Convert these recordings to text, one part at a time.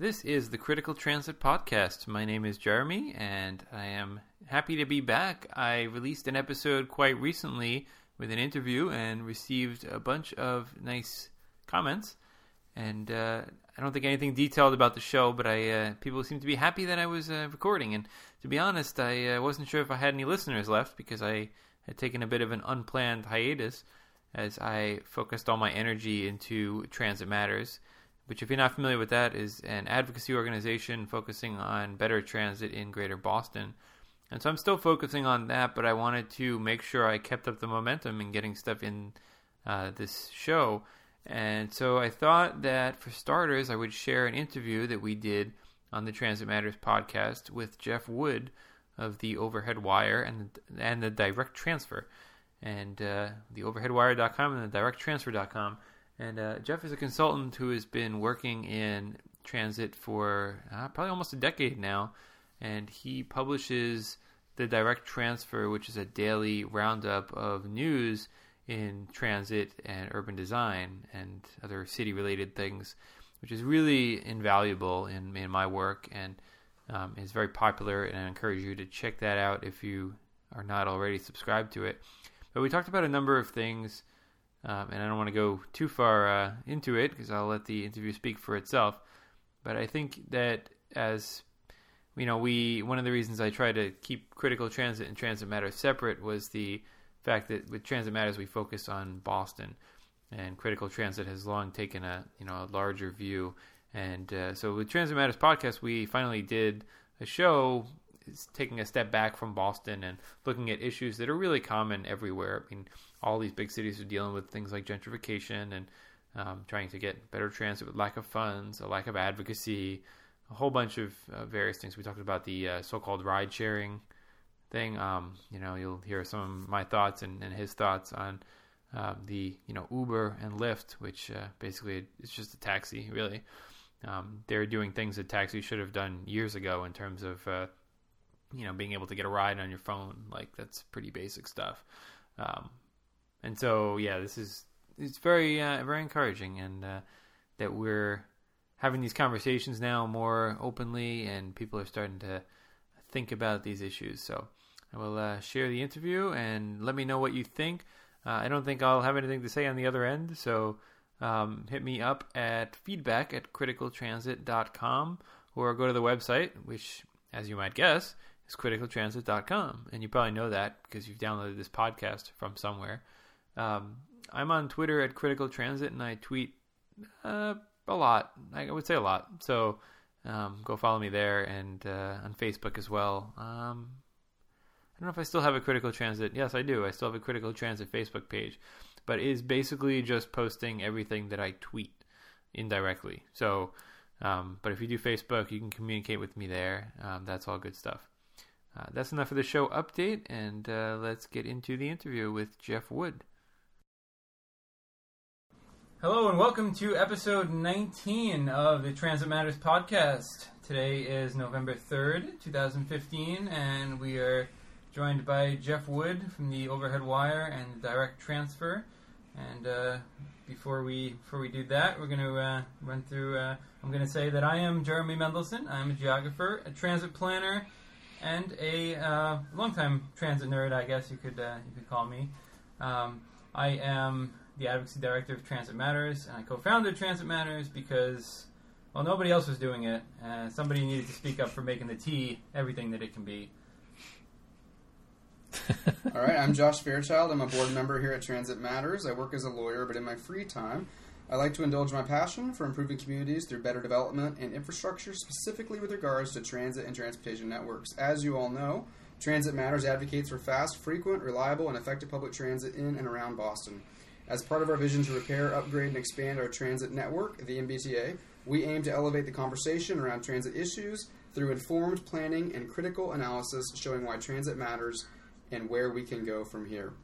This is the Critical Transit Podcast. My name is Jeremy, and I am happy to be back. I released an episode quite recently with an interview and received a bunch of nice comments. And uh, I don't think anything detailed about the show, but I uh, people seem to be happy that I was uh, recording. And to be honest, I uh, wasn't sure if I had any listeners left because I had taken a bit of an unplanned hiatus as I focused all my energy into transit matters which, if you're not familiar with that, is an advocacy organization focusing on better transit in Greater Boston. And so I'm still focusing on that, but I wanted to make sure I kept up the momentum in getting stuff in uh, this show. And so I thought that for starters, I would share an interview that we did on the Transit Matters podcast with Jeff Wood of the Overhead Wire and and the Direct Transfer, and uh, the OverheadWire.com and the DirectTransfer.com. And uh, Jeff is a consultant who has been working in transit for uh, probably almost a decade now, and he publishes the Direct Transfer, which is a daily roundup of news in transit and urban design and other city-related things, which is really invaluable in, in my work and um, is very popular. And I encourage you to check that out if you are not already subscribed to it. But we talked about a number of things um, and I don't want to go too far uh, into it because I'll let the interview speak for itself. But I think that as you know, we one of the reasons I try to keep critical transit and transit matters separate was the fact that with transit matters we focus on Boston, and critical transit has long taken a you know a larger view. And uh, so with Transit Matters podcast, we finally did a show taking a step back from Boston and looking at issues that are really common everywhere. I mean, all these big cities are dealing with things like gentrification and um, trying to get better transit with lack of funds, a lack of advocacy, a whole bunch of uh, various things. We talked about the uh, so-called ride sharing thing. Um, you know, you'll hear some of my thoughts and, and his thoughts on uh, the you know Uber and Lyft, which uh, basically it's just a taxi, really. Um, they're doing things that taxis should have done years ago in terms of uh, you know being able to get a ride on your phone. Like that's pretty basic stuff. Um, and so yeah, this is it's very uh, very encouraging, and uh, that we're having these conversations now more openly, and people are starting to think about these issues. So I will uh, share the interview and let me know what you think. Uh, I don't think I'll have anything to say on the other end, so um, hit me up at feedback at criticaltransit.com or go to the website, which, as you might guess, is criticaltransit.com. And you probably know that because you've downloaded this podcast from somewhere. Um, I'm on Twitter at Critical Transit, and I tweet uh, a lot. I would say a lot. So um, go follow me there, and uh, on Facebook as well. Um, I don't know if I still have a Critical Transit. Yes, I do. I still have a Critical Transit Facebook page, but it is basically just posting everything that I tweet indirectly. So, um, but if you do Facebook, you can communicate with me there. Um, that's all good stuff. Uh, that's enough for the show update, and uh, let's get into the interview with Jeff Wood. Hello and welcome to episode 19 of the Transit Matters podcast. Today is November 3rd, 2015, and we are joined by Jeff Wood from the Overhead Wire and Direct Transfer. And uh, before we before we do that, we're going to uh, run through. Uh, I'm going to say that I am Jeremy Mendelson. I'm a geographer, a transit planner, and a uh, longtime transit nerd. I guess you could uh, you could call me. Um, I am the advocacy director of Transit Matters, and I co-founded Transit Matters because, well, nobody else was doing it. Uh, somebody needed to speak up for making the T everything that it can be. All right, I'm Josh Fairchild. I'm a board member here at Transit Matters. I work as a lawyer, but in my free time, I like to indulge my passion for improving communities through better development and infrastructure, specifically with regards to transit and transportation networks. As you all know, Transit Matters advocates for fast, frequent, reliable, and effective public transit in and around Boston. As part of our vision to repair, upgrade, and expand our transit network, the MBTA, we aim to elevate the conversation around transit issues through informed planning and critical analysis showing why transit matters and where we can go from here.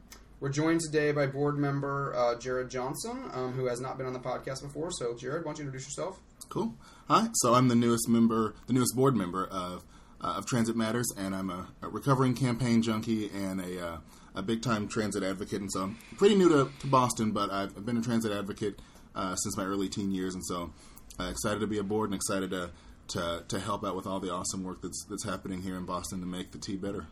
We're joined today by board member uh, Jared Johnson, um, who has not been on the podcast before. So, Jared, why don't you introduce yourself? Cool. Hi. So, I'm the newest member, the newest board member of uh, of Transit Matters, and I'm a, a recovering campaign junkie and a uh, a big time transit advocate, and so I'm pretty new to, to Boston, but I've, been a transit advocate uh, since my early teen years, and so uh, excited to be aboard and excited to, to to help out with all the awesome work that's that's happening here in Boston to make the T better.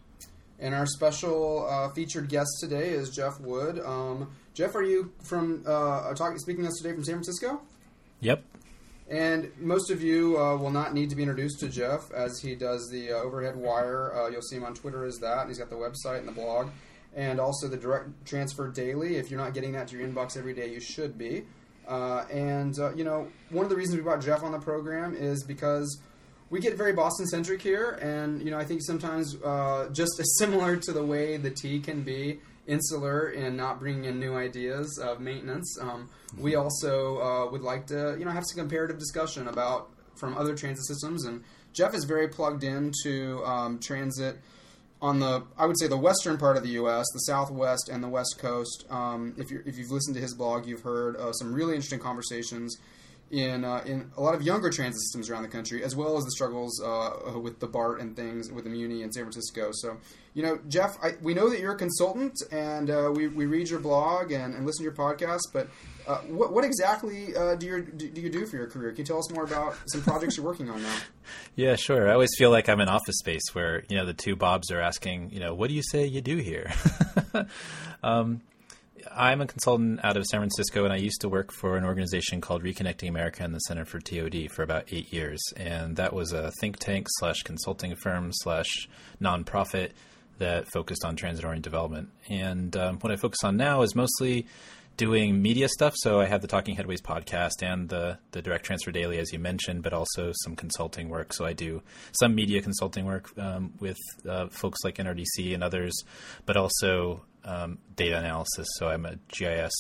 And our special uh, featured guest today is Jeff Wood. Um, Jeff, are you from uh, talking speaking to us today from San Francisco? Yep. And most of you uh, will not need to be introduced to Jeff as he does the uh, overhead wire. Uh, you'll see him on Twitter as that. And he's got the website and the blog, and also the direct transfer daily. If you're not getting that to your inbox every day, you should be. Uh, and uh, you know, one of the reasons we brought Jeff on the program is because we get very Boston centric here, and you know, I think sometimes uh, just as similar to the way the T can be insular in not bringing in new ideas of maintenance. Um, we also uh, would like to, you know, have some comparative discussion about from other transit systems. And Jeff is very plugged into um, transit on the, I would say, the western part of the U.S., the Southwest and the West Coast. Um, if you if you've listened to his blog, you've heard uh, some really interesting conversations in uh, in a lot of younger transit systems around the country, as well as the struggles uh, with the BART and things with the Muni in San Francisco. So, you know, Jeff, I, we know that you're a consultant, and uh, we, we read your blog and, and listen to your podcast. But uh, what, what exactly uh, do you do you do for your career? Can you tell us more about some projects you're working on now? Yeah, sure. I always feel like I'm in office space where you know the two Bobs are asking, you know, what do you say you do here? um, I'm a consultant out of San Francisco, and I used to work for an organization called Reconnecting America and the Center for TOD for about eight years. And that was a think tank slash consulting firm slash nonprofit that focused on transit oriented development. And um, what I focus on now is mostly doing media stuff. So I have the Talking Headways podcast and the the Direct Transfer Daily, as you mentioned, but also some consulting work. So I do some media consulting work um, with uh, folks like NRDC and others, but also um, data analysis. So I'm a GIS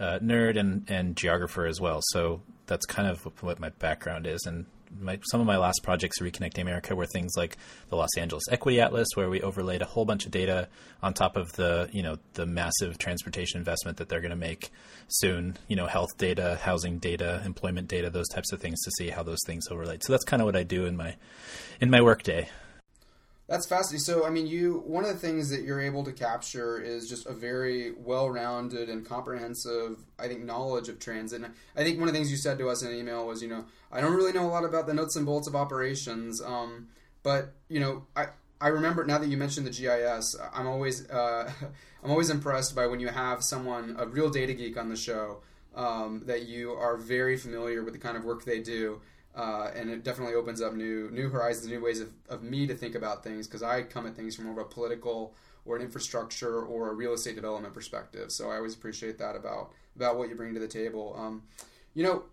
uh, nerd and, and geographer as well. So that's kind of what my background is. And my, some of my last projects at Reconnecting America were things like the Los Angeles Equity Atlas, where we overlaid a whole bunch of data on top of the you know the massive transportation investment that they're going to make soon. You know, health data, housing data, employment data, those types of things to see how those things overlay. So that's kind of what I do in my in my workday. That's fascinating. So, I mean, you one of the things that you're able to capture is just a very well-rounded and comprehensive, I think, knowledge of transit. And I think one of the things you said to us in an email was, you know, I don't really know a lot about the nuts and bolts of operations, um, but you know, I I remember now that you mentioned the GIS, I'm always uh, I'm always impressed by when you have someone a real data geek on the show um, that you are very familiar with the kind of work they do uh, and it definitely opens up new new horizons, new ways of, of me to think about things because I come at things from more of a political or an infrastructure or a real estate development perspective. So I always appreciate that about about what you bring to the table. Um, you know,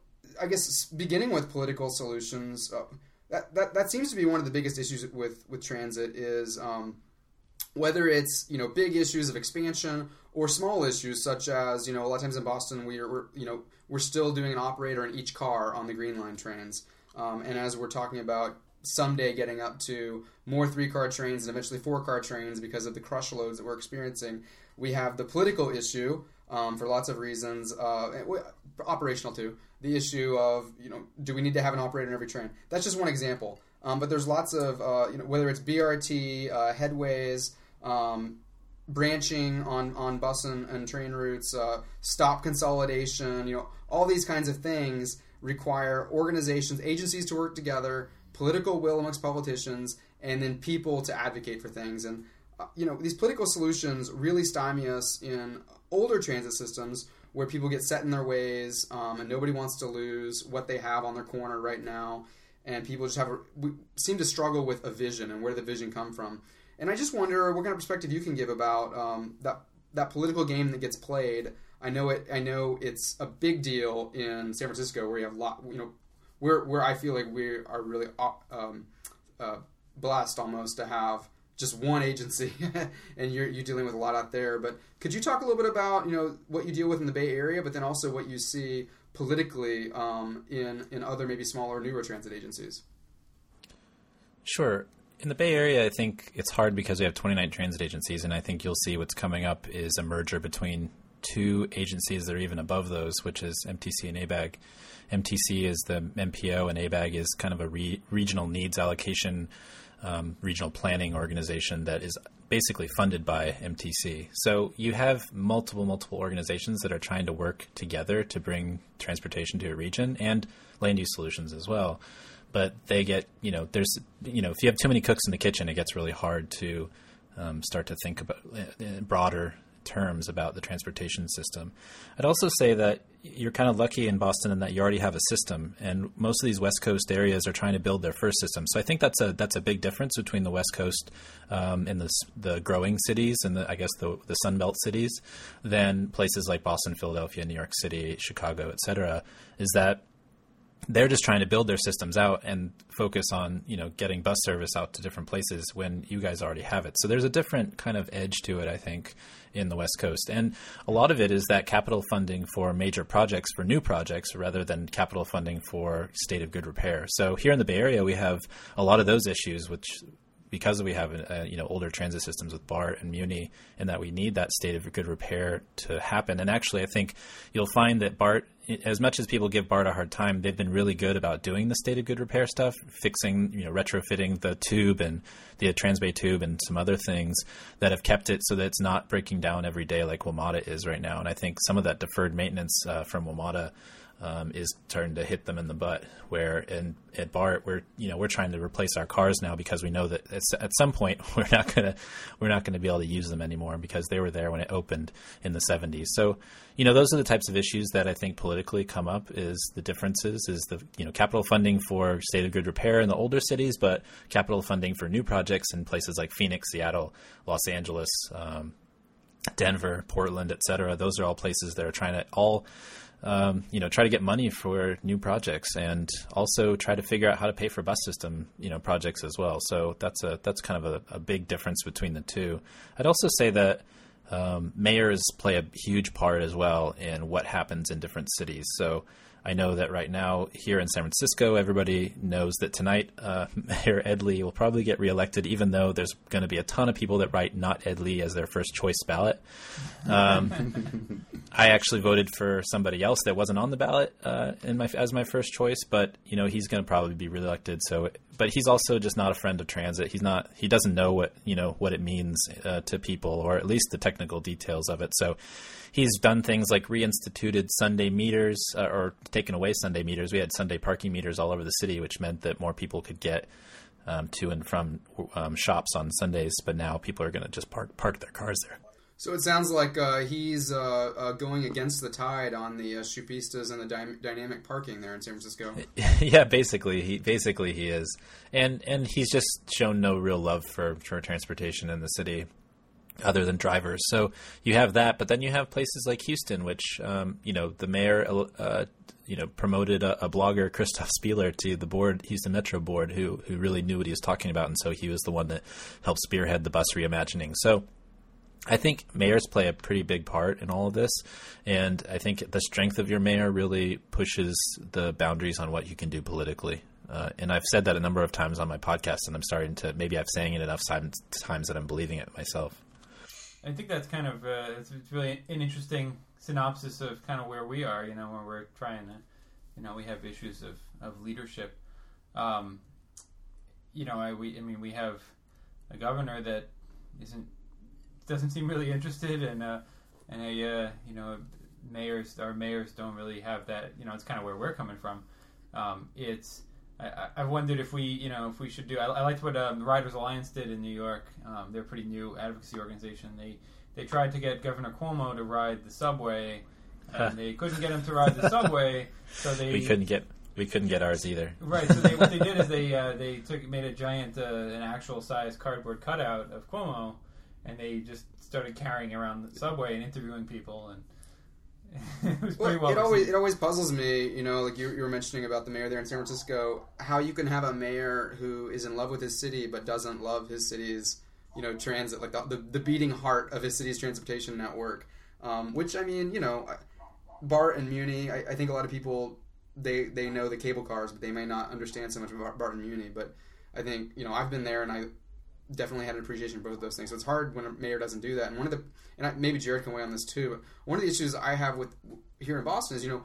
I guess beginning with political solutions, uh, that, that that seems to be one of the biggest issues with with transit is um, whether it's you know big issues of expansion or small issues such as you know a lot of times in Boston we are we're, you know we're still doing an operator in each car on the Green Line trains. Um, and as we're talking about someday getting up to more three car trains and eventually four car trains because of the crush loads that we're experiencing, we have the political issue um, for lots of reasons, uh, operational too. The issue of you know, do we need to have an operator in every train? That's just one example. Um, but there's lots of uh, you know whether it's BRT, uh, headways, um, branching on on bus and, and train routes, uh, stop consolidation. You know, all these kinds of things require organizations, agencies to work together, political will amongst politicians, and then people to advocate for things. And uh, you know, these political solutions really stymie us in older transit systems where people get set in their ways um, and nobody wants to lose what they have on their corner right now. And people just have a, seem to struggle with a vision and where the vision come from. And I just wonder what kind of perspective you can give about um, that that political game that gets played I know it. I know it's a big deal in San Francisco where you have a lot. You know, where where I feel like we are really uh, um, uh, blessed almost to have just one agency, and you're you're dealing with a lot out there. But could you talk a little bit about you know what you deal with in the Bay Area, but then also what you see politically um, in in other maybe smaller newer transit agencies? Sure. In the Bay Area, I think it's hard because we have 29 transit agencies, and I think you'll see what's coming up is a merger between two agencies that are even above those, which is MTC and ABAG. MTC is the MPO, and ABAG is kind of a re- regional needs allocation, um, regional planning organization that is basically funded by MTC. So you have multiple, multiple organizations that are trying to work together to bring transportation to a region. And land use solutions as well. But they get, you know, there's, you know, if you have too many cooks in the kitchen, it gets really hard to um, start to think about uh, broader terms about the transportation system. I'd also say that you're kind of lucky in Boston in that you already have a system, and most of these West Coast areas are trying to build their first system. So I think that's a that's a big difference between the West Coast um, and the the growing cities and the I guess the the Sun Belt cities than places like Boston, Philadelphia, New York City, Chicago, et cetera. Is that they're just trying to build their systems out and focus on you know getting bus service out to different places when you guys already have it. So there's a different kind of edge to it, I think, in the West Coast, and a lot of it is that capital funding for major projects for new projects rather than capital funding for state of good repair. So here in the Bay Area, we have a lot of those issues, which because we have uh, you know older transit systems with BART and Muni, and that we need that state of good repair to happen. And actually, I think you'll find that BART, as much as people give BART a hard time, they've been really good about doing the state of good repair stuff, fixing you know retrofitting the tube and the Transbay tube and some other things that have kept it so that it's not breaking down every day like WMATA is right now. And I think some of that deferred maintenance uh, from WMATA um, is starting to hit them in the butt. Where in at BART, we're you know we're trying to replace our cars now because we know that at some point we're not gonna we're not gonna be able to use them anymore because they were there when it opened in the 70s. So you know those are the types of issues that I think politically come up. Is the differences is the you know capital funding for state of good repair in the older cities, but capital funding for new projects in places like Phoenix, Seattle, Los Angeles. Um, Denver, Portland, et cetera. Those are all places that are trying to all um, you know, try to get money for new projects and also try to figure out how to pay for bus system, you know, projects as well. So that's a that's kind of a, a big difference between the two. I'd also say that um, mayors play a huge part as well in what happens in different cities. So I know that right now here in San Francisco, everybody knows that tonight uh, Mayor Ed Lee will probably get reelected, even though there's going to be a ton of people that write not Ed Lee as their first choice ballot. Um, I actually voted for somebody else that wasn't on the ballot uh, my as my first choice, but you know he's going to probably be reelected. So, but he's also just not a friend of transit. He's not. He doesn't know what you know what it means uh, to people, or at least the technical details of it. So he's done things like reinstituted Sunday meters uh, or taken away Sunday meters. We had Sunday parking meters all over the city, which meant that more people could get um, to and from um, shops on Sundays. But now people are going to just park park their cars there. So it sounds like uh, he's uh, uh, going against the tide on the uh, Shoupistas and the dy- dynamic parking there in San Francisco. yeah, basically, he basically he is, and and he's just shown no real love for for transportation in the city other than drivers. So you have that, but then you have places like Houston, which um, you know the mayor uh, you know promoted a, a, blogger Christof Spieler to the board, Houston Metro board, who who really knew what he was talking about, and so he was the one that helped spearhead the bus reimagining. So. I think mayors play a pretty big part in all of this, and I think the strength of your mayor really pushes the boundaries on what you can do politically. Uh, and I've said that a number of times on my podcast, and I'm starting to maybe I'm saying it enough times, times that I'm believing it myself. I think that's kind of uh, it's, it's, really an interesting synopsis of kind of where we are. You know, where we're trying to, you know, we have issues of of leadership. Um, you know, I we I mean we have a governor that isn't doesn't seem really interested, and uh, and a uh, you know mayors our mayors don't really have that. You know, it's kind of where we're coming from. Um, it's I, I wondered if we, you know, if we should do. I, I liked what um, the Riders Alliance did in New York. Um, they're a pretty new advocacy organization. They they tried to get Governor Cuomo to ride the subway, and they couldn't get him to ride the subway. So they we couldn't get we couldn't get ours either. Right. So they, what they did is they uh, they took made a giant uh, an actual size cardboard cutout of Cuomo, and they just started carrying around the subway and interviewing people and it well, well it always it always puzzles me, you know, like you, you, were mentioning about the mayor there in San Francisco, how you can have a mayor who is in love with his city but doesn't love his city's, you know, transit, like the the, the beating heart of his city's transportation network. Um, which I mean, you know, BART and Muni, I, I, think a lot of people they they know the cable cars, but they may not understand so much about BART and Muni. But I think you know I've been there and I definitely had an appreciation for both of those things. So it's hard when a mayor doesn't do that. And one of the and I, maybe Jared can weigh on this too. But one of the issues I have with here in Boston is you know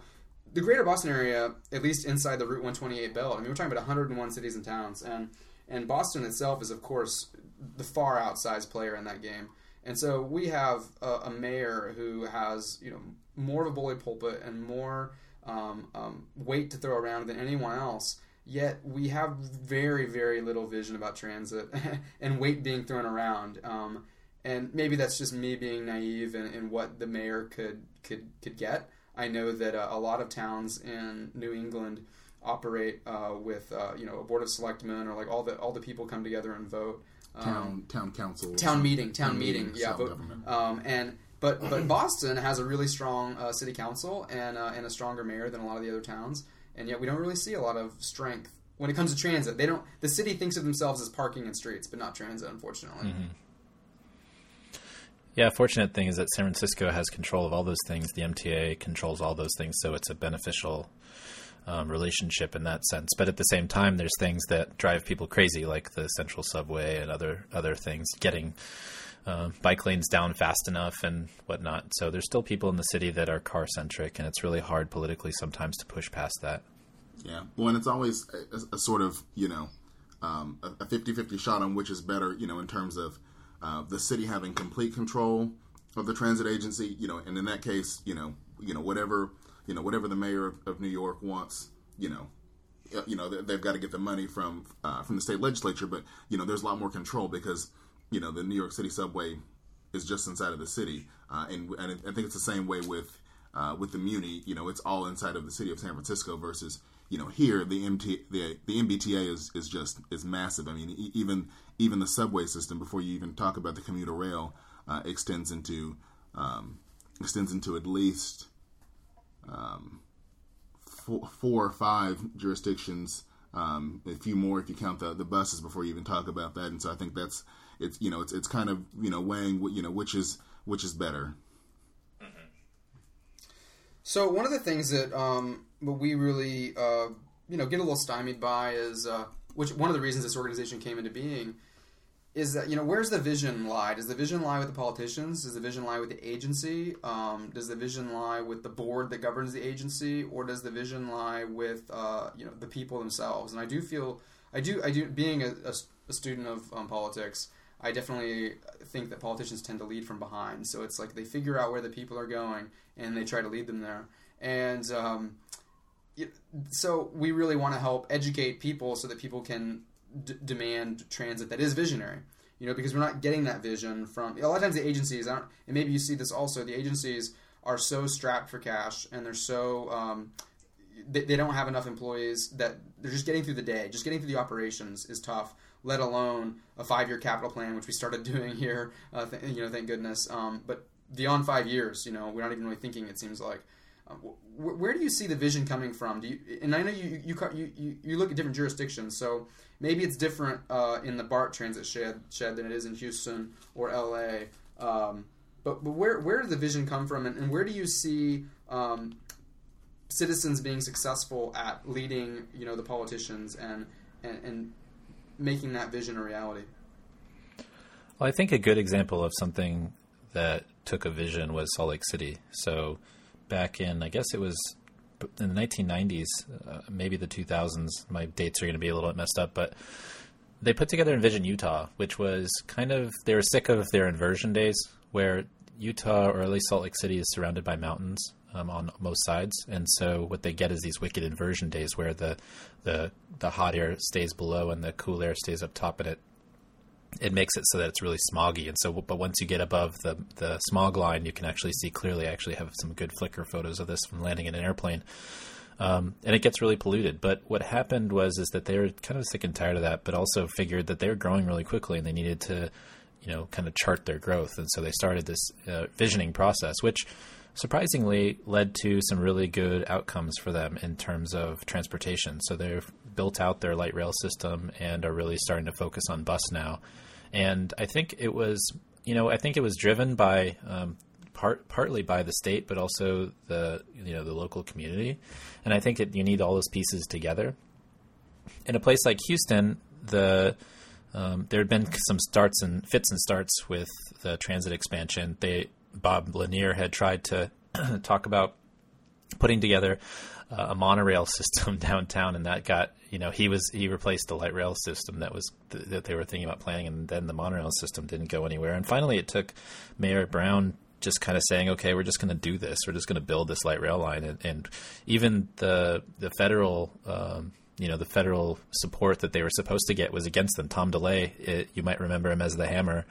the greater Boston area, at least inside the Route 128 belt. I mean, we're talking about 101 cities and towns, and and Boston itself is of course the far outsized player in that game. And so we have a, a mayor who has you know more of a bully pulpit and more um, um, weight to throw around than anyone else. Yet we have very, very little vision about transit and weight being thrown around. Um, and maybe that's just me being naive in, in, what the mayor could could could get. I know that uh, a lot of towns in New England operate uh, with uh, you know a board of selectmen or like all the all the people come together and vote. Um, town town council. Town meeting. Town, town meeting. meeting yeah. Vote, um, and but but Boston has a really strong uh, city council and uh, and a stronger mayor than a lot of the other towns, and yet we don't really see a lot of strength when it comes to transit. They don't. The city thinks of themselves as parking and streets, but not transit, unfortunately. Mm-hmm. Yeah, fortunate thing is that San Francisco has control of all those things. The MTA controls all those things, so it's a beneficial um, relationship in that sense. But at the same time, there's things that drive people crazy, like the central subway and other other things. Getting uh, bike lanes down fast enough and whatnot. So there's still people in the city that are car centric, and it's really hard politically sometimes to push past that. Yeah, well, and it's always a, a sort of you know um, a 50-50 shot on which is better, you know, in terms of uh, the city having complete control of the transit agency, you know, and in that case, you know, you know whatever, you know, whatever the mayor of, of New York wants, you know, you know, they've got to get the money from uh, from the state legislature, but you know, there's a lot more control because you know the New York City subway is just inside of the city, uh, and and I think it's the same way with uh, with the Muni. You know, it's all inside of the city of San Francisco versus you know here the MT the the MBTA is is just is massive. I mean, even even the subway system, before you even talk about the commuter rail, uh, extends into um, extends into at least um, four, four, or five jurisdictions. Um, a few more if you count the, the buses before you even talk about that. And so I think that's it's you know it's it's kind of you know weighing you know which is which is better. Mm-hmm. So one of the things that um, we really uh, you know get a little stymied by is uh, which one of the reasons this organization came into being is that you know where's the vision lie? Does the vision lie with the politicians? Does the vision lie with the agency? Um, does the vision lie with the board that governs the agency, or does the vision lie with uh, you know the people themselves? And I do feel I do I do being a, a, a student of um, politics. I definitely think that politicians tend to lead from behind. So it's like they figure out where the people are going and they try to lead them there. And um, so we really want to help educate people so that people can d- demand transit that is visionary. You know, because we're not getting that vision from a lot of times the agencies. and maybe you see this also. The agencies are so strapped for cash, and they're so um, they, they don't have enough employees that they're just getting through the day. Just getting through the operations is tough. Let alone a five-year capital plan, which we started doing here. Uh, th- you know, thank goodness. Um, but beyond five years, you know, we're not even really thinking. It seems like where do you see the vision coming from? Do you, and I know you you, you you look at different jurisdictions, so maybe it's different uh, in the BART transit shed shed than it is in Houston or LA. Um, but but where where does the vision come from, and, and where do you see um, citizens being successful at leading you know the politicians and, and and making that vision a reality? Well, I think a good example of something that took a vision was Salt Lake City. So back in, I guess it was in the 1990s, uh, maybe the 2000s. My dates are going to be a little bit messed up, but they put together Envision Utah, which was kind of they were sick of their inversion days, where Utah or at least Salt Lake City is surrounded by mountains um, on most sides, and so what they get is these wicked inversion days where the the the hot air stays below and the cool air stays up top, and it it makes it so that it's really smoggy. And so, but once you get above the the smog line, you can actually see clearly. I actually have some good Flickr photos of this from landing in an airplane. Um, and it gets really polluted. But what happened was is that they were kind of sick and tired of that, but also figured that they were growing really quickly and they needed to, you know, kind of chart their growth. And so they started this uh, visioning process, which surprisingly led to some really good outcomes for them in terms of transportation. So they've built out their light rail system and are really starting to focus on bus now. And I think it was, you know, I think it was driven by um, part partly by the state, but also the you know the local community. And I think that you need all those pieces together. In a place like Houston, the um, there had been some starts and fits and starts with the transit expansion. They Bob Lanier had tried to talk about putting together uh, a monorail system downtown, and that got you know he was he replaced the light rail system that was th- that they were thinking about planning, and then the monorail system didn't go anywhere. And finally, it took Mayor Brown just kind of saying, okay, we're just going to do this. We're just going to build this light rail line, and, and even the the federal. Um, you know the federal support that they were supposed to get was against them. Tom DeLay, it, you might remember him as the Hammer.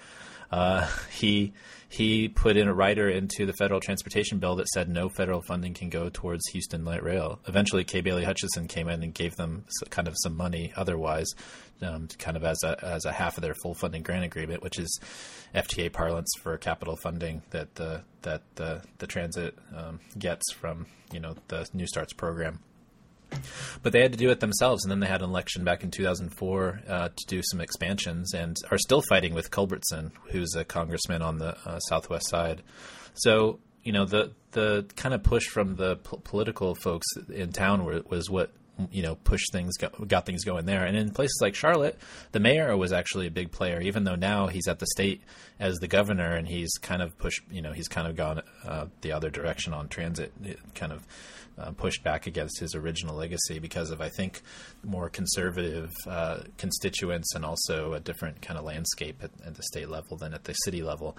Uh, he he put in a rider into the federal transportation bill that said no federal funding can go towards Houston Light Rail. Eventually, Kay Bailey Hutchison came in and gave them kind of some money otherwise, um, kind of as a as a half of their full funding grant agreement, which is FTA parlance for capital funding that the that the the transit um, gets from you know the New Starts program. But they had to do it themselves, and then they had an election back in 2004 uh, to do some expansions, and are still fighting with Culberson, who's a congressman on the uh, southwest side. So you know the the kind of push from the political folks in town were, was what you know pushed things got, got things going there and in places like charlotte the mayor was actually a big player even though now he's at the state as the governor and he's kind of pushed you know he's kind of gone uh, the other direction on transit kind of uh, pushed back against his original legacy because of, I think, more conservative uh, constituents and also a different kind of landscape at, at, the state level than at the city level.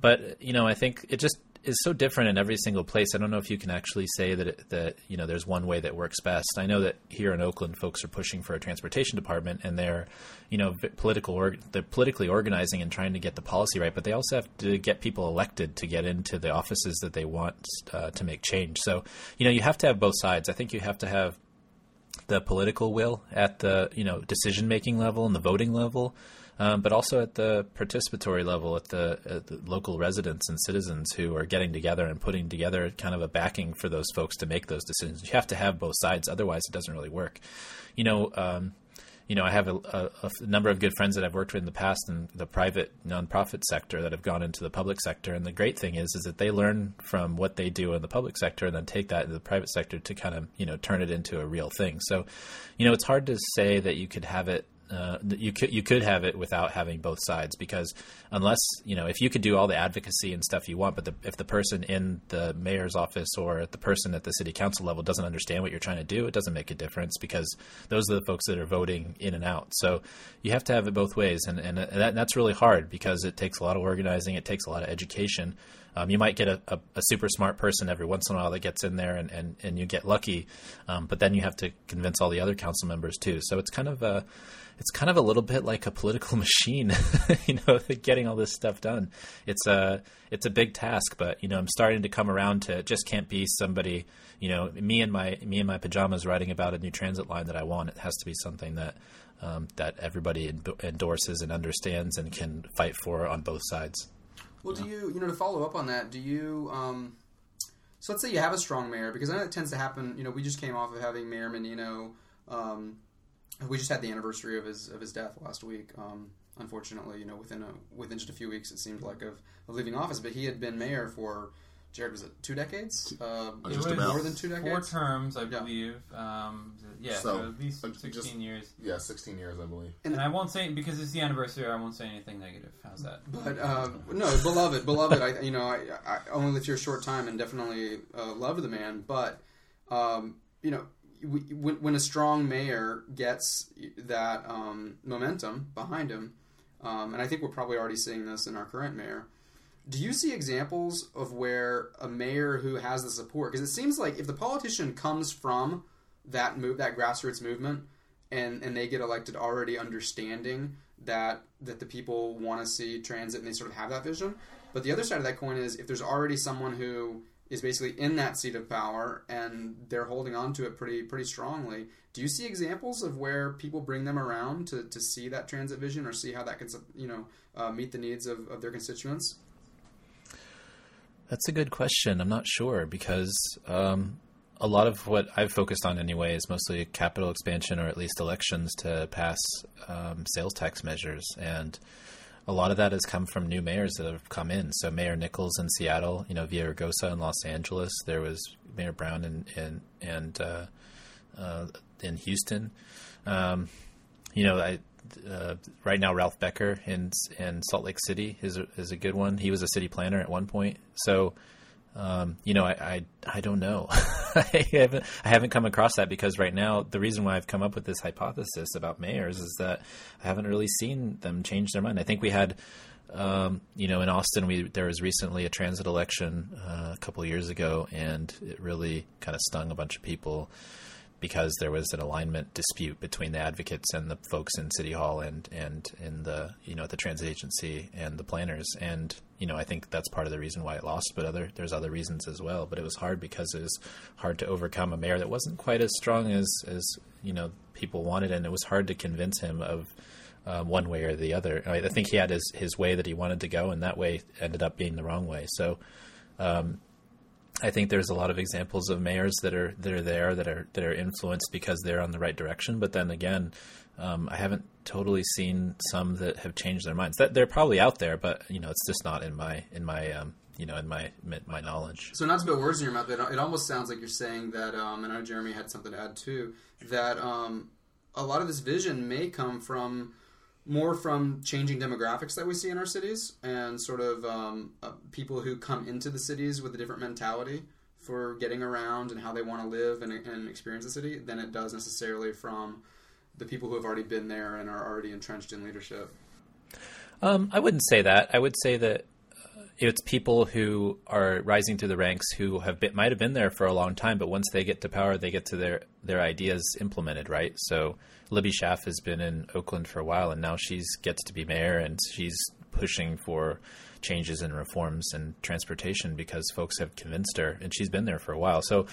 But you know, I think it just is so different in every single place. I don't know if you can actually say that it, that you know there's one way that works best. I know that here in Oakland, folks are pushing for a transportation department, and they're you know political or they're politically organizing and trying to get the policy right, but they also have to get people elected to get into the offices that they want uh, to make change. So you know you have to have both sides. I think you have to have the political will at the you know decision making level and the voting level um, but also at the participatory level, at the, at the, local residents and citizens who are getting together and putting together kind of a backing for those folks to make those decisions. You have to have both sides, otherwise it doesn't really work. You know, um, you know, I have a, a, a, number of good friends that I've worked with in the past in the private nonprofit sector that have gone into the public sector. And the great thing is, is that they learn from what they do in the public sector and then take that in the private sector to kind of, you know, turn it into a real thing. So, you know, it's hard to say that you could have it uh, you could you could have it without having both sides because unless you know if you could do all the advocacy and stuff you want, but the, if the person in the mayor's office or the person at the city council level doesn't understand what you're trying to do, it doesn't make a difference because those are the folks that are voting in and out. So you have to have it both ways, and and, that, that's really hard because it takes a lot of organizing, it takes a lot of education. Um, you might get a, a, a, super smart person every once in a while that gets in there and, and, and you get lucky, um, but then you have to convince all the other council members too. So it's kind of a it's kind of a little bit like a political machine, you know, getting all this stuff done. It's a it's a big task, but you know, I'm starting to come around to it just can't be somebody, you know, me and my me and my pajamas writing about a new transit line that I want. It has to be something that um, that everybody endorses and understands and can fight for on both sides. Well, do you you know to follow up on that? Do you um, so let's say you have a strong mayor because I know it tends to happen. You know, we just came off of having Mayor Menino. Um, we just had the anniversary of his of his death last week. Um, unfortunately, you know, within a within just a few weeks, it seemed like of, of leaving office. But he had been mayor for Jared was it two decades? Uh, it was more than two decades. Four terms, I believe. Yeah, um, yeah so, so, at least uh, sixteen just, years. Yeah, sixteen years, I believe. And, and, I won't say because it's the anniversary. I won't say anything negative. How's that? But uh, no, beloved, beloved. I you know I, I only lived here a short time and definitely uh, love the man. But um, you know when, when a strong mayor gets that um, momentum behind him, um, and I think we're probably already seeing this in our current mayor. Do you see examples of where a mayor who has the support? Because it seems like if the politician comes from that move, that grassroots movement, and and they get elected already understanding that that the people want to see transit and they sort of have that vision. But the other side of that coin is if there's already someone who is basically in that seat of power and they're holding on to it pretty pretty strongly. Do you see examples of where people bring them around to, to see that transit vision or see how that can you know uh, meet the needs of, of their constituents? That's a good question. I'm not sure because um, a lot of what I've focused on anyway is mostly capital expansion or at least elections to pass um, sales tax measures and a lot of that has come from new mayors that have come in. So Mayor Nickels in Seattle, you know, Villaraigosa in Los Angeles. There was Mayor Brown in in and uh, uh, in Houston. Um, you know, I, uh, right now Ralph Becker in in Salt Lake City is a, is a good one. He was a city planner at one point. So um, you know, I, I, I don't know. I haven't I haven't come across that because right now the reason why I've come up with this hypothesis about mayors is that I haven't really seen them change their mind. I think we had Um, you know, in Austin, we there was recently a transit election uh, a couple years ago, and it really kind of stung a bunch of people because there was an alignment dispute between the advocates and the folks in City Hall and and in the you know the transit agency and the planners. And you know, I think that's part of the reason why it lost. But other there's other reasons as well. But it was hard because it was hard to overcome a mayor that wasn't quite as strong as as you know people wanted, and it was hard to convince him of um, one way or the other. I, I, think he had his, his way that he wanted to go, and that way ended up being the wrong way. So, um, I think there's a lot of examples of mayors that are that are there that are that are influenced because they're on the right direction. But then again, um, I haven't totally seen some that have changed their minds. That they're probably out there, but you know, it's just not in my in my um, you know in my my knowledge. So not to put words in your mouth, it, it almost sounds like you're saying that, um, and I know Jeremy had something to add too. That um, a lot of this vision may come from more from changing demographics that we see in our cities and sort of um, uh, people who come into the cities with a different mentality for getting around and how they want to live and, and experience the city than it does necessarily from the people who have already been there and are already entrenched in leadership. Um, I wouldn't say that. I would say that uh, it's people who are rising through the ranks who have been, might have been there for a long time, but once they get to power, they get to their their ideas implemented. Right. So Libby Schaaf has been in Oakland for a while, and now she's gets to be mayor, and she's pushing for changes and reforms and transportation because folks have convinced her, and she's been there for a while. So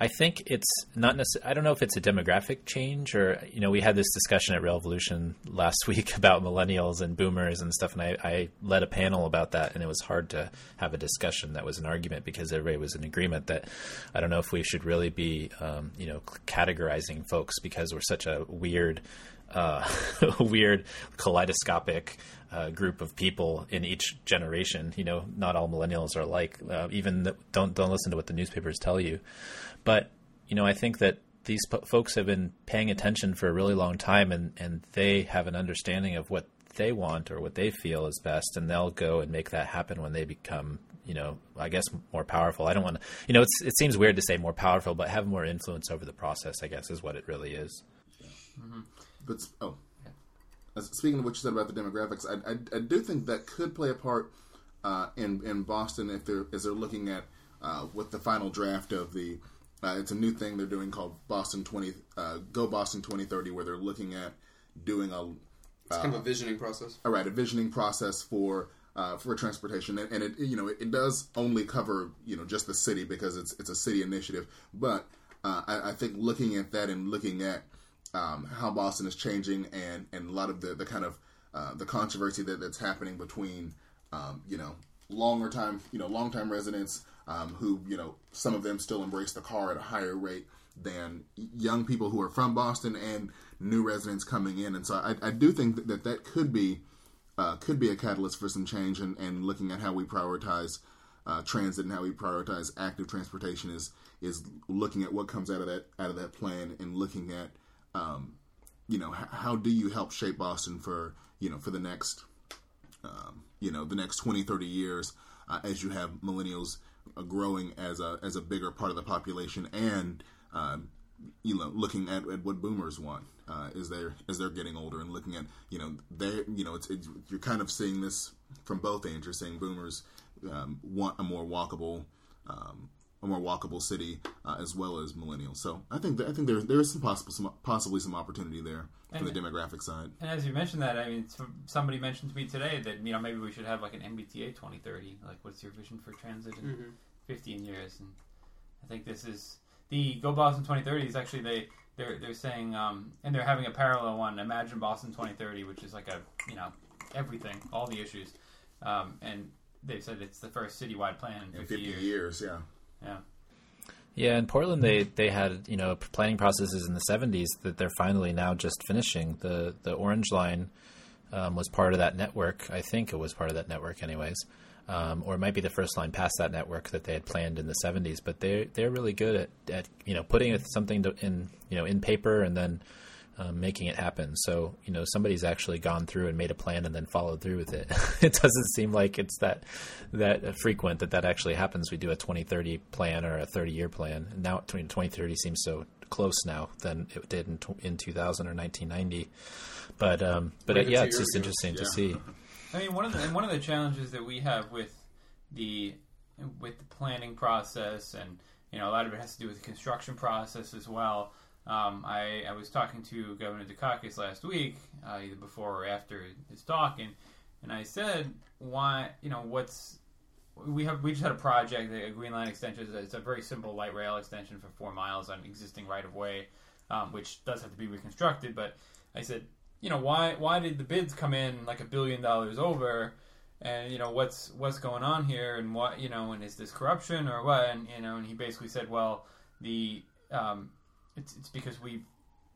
I think it's not necessarily, I don't know if it's a demographic change or, you know, we had this discussion at Railvolution last week about millennials and boomers and stuff, and I, I led a panel about that, and it was hard to have a discussion that was an argument because everybody was in agreement that I don't know if we should really be, um, you know, categorizing folks because we're such a weird uh, weird kaleidoscopic uh, group of people in each generation. You know, not all millennials are alike. Uh, even the, don't don't listen to what the newspapers tell you. But you know, I think that these p- folks have been paying attention for a really long time, and and they have an understanding of what they want or what they feel is best, and they'll go and make that happen when they become you know, I guess more powerful. I don't want to, you know, it seems weird to say more powerful, but have more influence over the process. I guess is what it really is. Mm-hmm. But oh, yeah. Speaking of what you said about the demographics, I, I, I do think that could play a part uh, in in Boston if they're as they're looking at uh, with the final draft of the. Uh, it's a new thing they're doing called Boston twenty uh, Go Boston twenty thirty, where they're looking at doing a. It's kind of a uh, visioning process. All right, a visioning process for uh, for transportation, and, and, it you know it, it, does only cover you know just the city because it's it's a city initiative. But uh, I, I, think looking at that and looking at um, how Boston is changing and, and a lot of the, the kind of uh, the controversy that, that's happening between um, you know longer time you know long time residents um, who you know some of them still embrace the car at a higher rate than young people who are from Boston and new residents coming in. And so I, I do think that, that that could be uh, could be a catalyst for some change and, and looking at how we prioritize uh, transit and how we prioritize active transportation is is looking at what comes out of that out of that plan and looking at um, you know, h- how do you help shape Boston for, you know, for the next, um, you know, the next 20, 30 years uh, as you have millennials uh, growing as a, as a bigger part of the population and, um, you know, looking at, at what boomers want uh, as they're as they're getting older and looking at you know they you know it's, it's, you're kind of seeing this from both ends. You're saying boomers um, want a more walkable um, a more walkable city uh, as well as millennials. So I think that, I think there there is some possible some, possibly some opportunity there from and, the demographic side. And as you mentioned that, I mean, somebody mentioned to me today that you know maybe we should have like an MBTA 2030. Like, what's your vision for transit in mm-hmm. 15 years? And I think this is the Go Boston 2030 is actually they they're they're saying um, and they're having a parallel one. Imagine Boston 2030, which is like a you know everything, all the issues, um, and they've said it's the first citywide plan in 50, in 50 years. years. Yeah. Yeah. Yeah, in Portland, they, they had you know planning processes in the '70s that they're finally now just finishing. the The Orange Line um, was part of that network. I think it was part of that network, anyways, um, or it might be the first line past that network that they had planned in the '70s. But they they're really good at, at you know putting something to, in you know in paper and then um, making it happen. So you know somebody's actually gone through and made a plan and then followed through with it. it doesn't seem like it's that that frequent that that actually happens. We do a 2030 plan or a 30 year plan. And now 2030 seems so close now than it did in, in 2000 or 1990. But um, but uh, yeah, it's just ago. interesting yeah. to see. I mean, one of the one of the challenges that we have with the with the planning process, and you know, a lot of it has to do with the construction process as well. Um, I, I was talking to Governor Dukakis last week, uh, either before or after his talk, and, and I said, why, you know, what's we have we just had a project, a Green Line extension. It's a very simple light rail extension for four miles on existing right of way, um, which does have to be reconstructed. But I said, you know, why why did the bids come in like a billion dollars over? And you know what's what's going on here, and what you know, and is this corruption or what? And you know, and he basically said, well, the um, it's it's because we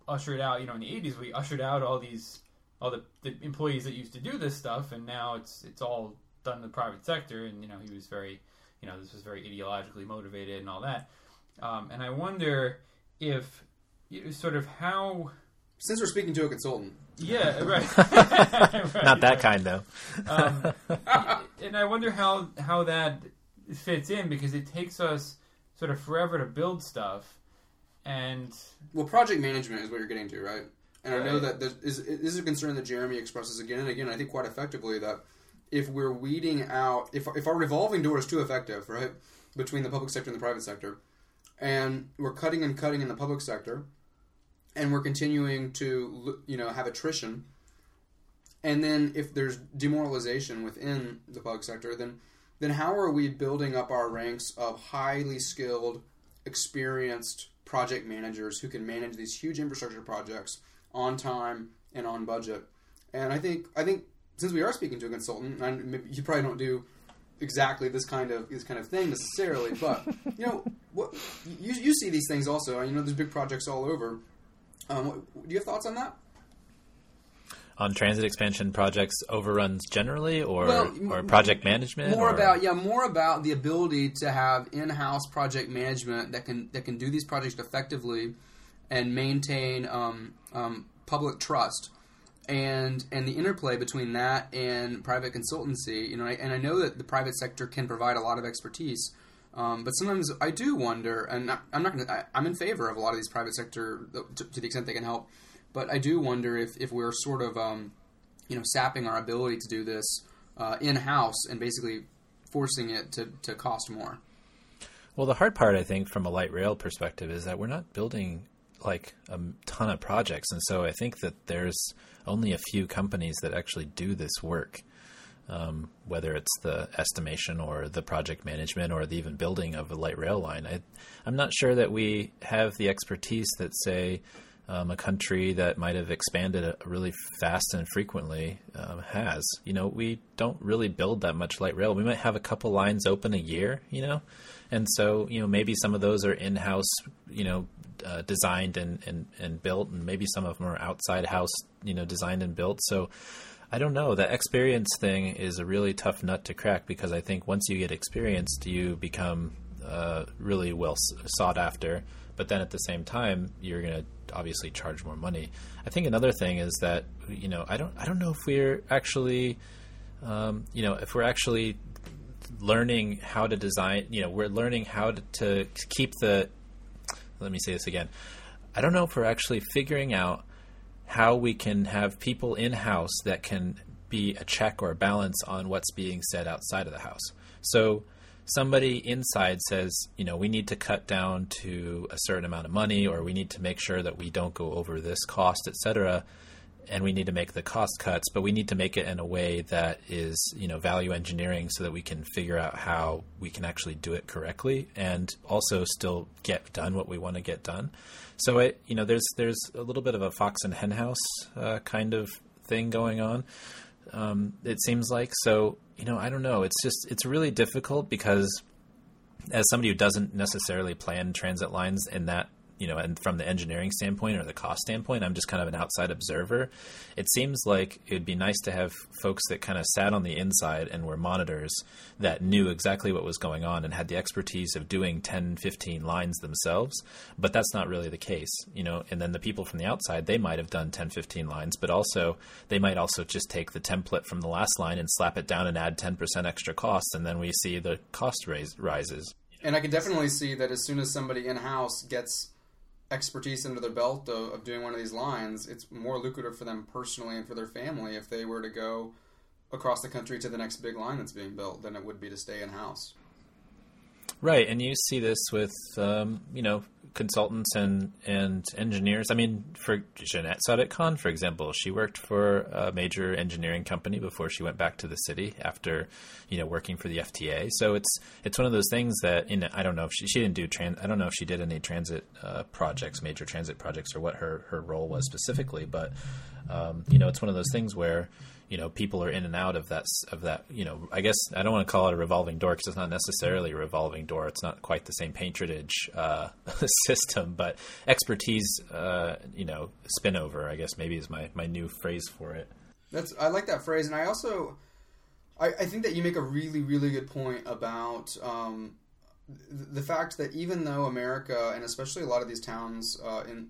ushered out, you know, in the '80s we ushered out all these all the, the employees that used to do this stuff, and now it's it's all done in the private sector. And you know, he was very, you know, this was very ideologically motivated and all that. Um, and I wonder if sort of how since we're speaking to a consultant. Yeah, right. right Not that right. kind, though. um, and I wonder how how that fits in because it takes us sort of forever to build stuff, and well, project management is what you're getting to, right? And right. I know that this is, this is a concern that Jeremy expresses again and again. I think quite effectively that if we're weeding out, if if our revolving door is too effective, right, between the public sector and the private sector, and we're cutting and cutting in the public sector, and we're continuing to you know have attrition, and then if there's demoralization within the public sector, then then how are we building up our ranks of highly skilled, experienced project managers who can manage these huge infrastructure projects on time and on budget? And I think I think since we are speaking to a consultant, and you probably don't do exactly this kind of this kind of thing necessarily, but you know, what you, you see these things also. You know, there's big projects all over. Um, do you have thoughts on that? On transit expansion projects overruns generally, or well, or project management? More or? about yeah, more about the ability to have in-house project management that can that can do these projects effectively and maintain um, um, public trust and and the interplay between that and private consultancy. You know, and I know that the private sector can provide a lot of expertise. Um, but sometimes I do wonder, and I'm not going to. I'm in favor of a lot of these private sector to, to, the extent they can help. But I do wonder if, if we're sort of, um, you know, sapping our ability to do this uh, in house and basically forcing it to, to cost more. Well, the hard part, I think, from a light rail perspective, is that we're not building like a ton of projects, and so I think that there's only a few companies that actually do this work. Um, whether it's the estimation or the project management or the even building of a light rail line, I, am not sure that we have the expertise that, say, um, a country that might have expanded really fast and frequently um, has. You know, we don't really build that much light rail. We might have a couple lines open a year, you know, and so you know maybe some of those are in-house, you know, uh, designed and, and, and built, and maybe some of them are outside house, you know, designed and built. So I don't know. That experience thing is a really tough nut to crack because I think once you get experienced, you become uh, really well sought after. But then at the same time, you're going to obviously charge more money. I think another thing is that you know I don't I don't know if we're actually um, you know if we're actually learning how to design. You know, we're learning how to, to keep the let me say this again. I don't know if we're actually figuring out how we can have people in house that can be a check or a balance on what's being said outside of the house. So somebody inside says, you know, we need to cut down to a certain amount of money or we need to make sure that we don't go over this cost, et cetera and we need to make the cost cuts, but we need to make it in a way that is, you know, value engineering so that we can figure out how we can actually do it correctly and also still get done what we want to get done. So it, you know, there's there's a little bit of a fox and henhouse uh, kind of thing going on. Um, it seems like so. You know, I don't know. It's just it's really difficult because as somebody who doesn't necessarily plan transit lines in that you know, and from the engineering standpoint or the cost standpoint, I'm just kind of an outside observer. It seems like it would be nice to have folks that kind of sat on the inside and were monitors that knew exactly what was going on and had the expertise of doing 10, 15 lines themselves. But that's not really the case, you know. And then the people from the outside, they might have done 10, 15 lines, but also they might also just take the template from the last line and slap it down and add 10% extra costs, and then we see the cost raise, rises. And I can definitely see that as soon as somebody in house gets expertise under their belt of, of, doing one of these lines, it's more lucrative for them personally and for their family if they were to go across the country to the next big line that's being built than it would be to stay in house. Right, and you see this with um, you know consultants and and engineers. I mean, for Janette Sadik-Khan, for example, she worked for a major engineering company before she went back to the city after you know working for the FTA. So it's it's one of those things that in I don't know if she she didn't do trans I don't know if she did any transit uh, projects, major transit projects, or what her her role was specifically, but um, you know it's one of those things where you know people are in and out of that of that you know I guess I don't want to call it a revolving door because it's not necessarily a revolving door. It's not quite the same patronage uh, system but expertise uh, you know spinover I guess maybe is my my new phrase for it. That's I like that phrase, and I also I, I think that you make a really really good point about um, th- the fact that even though America and especially a lot of these towns uh, in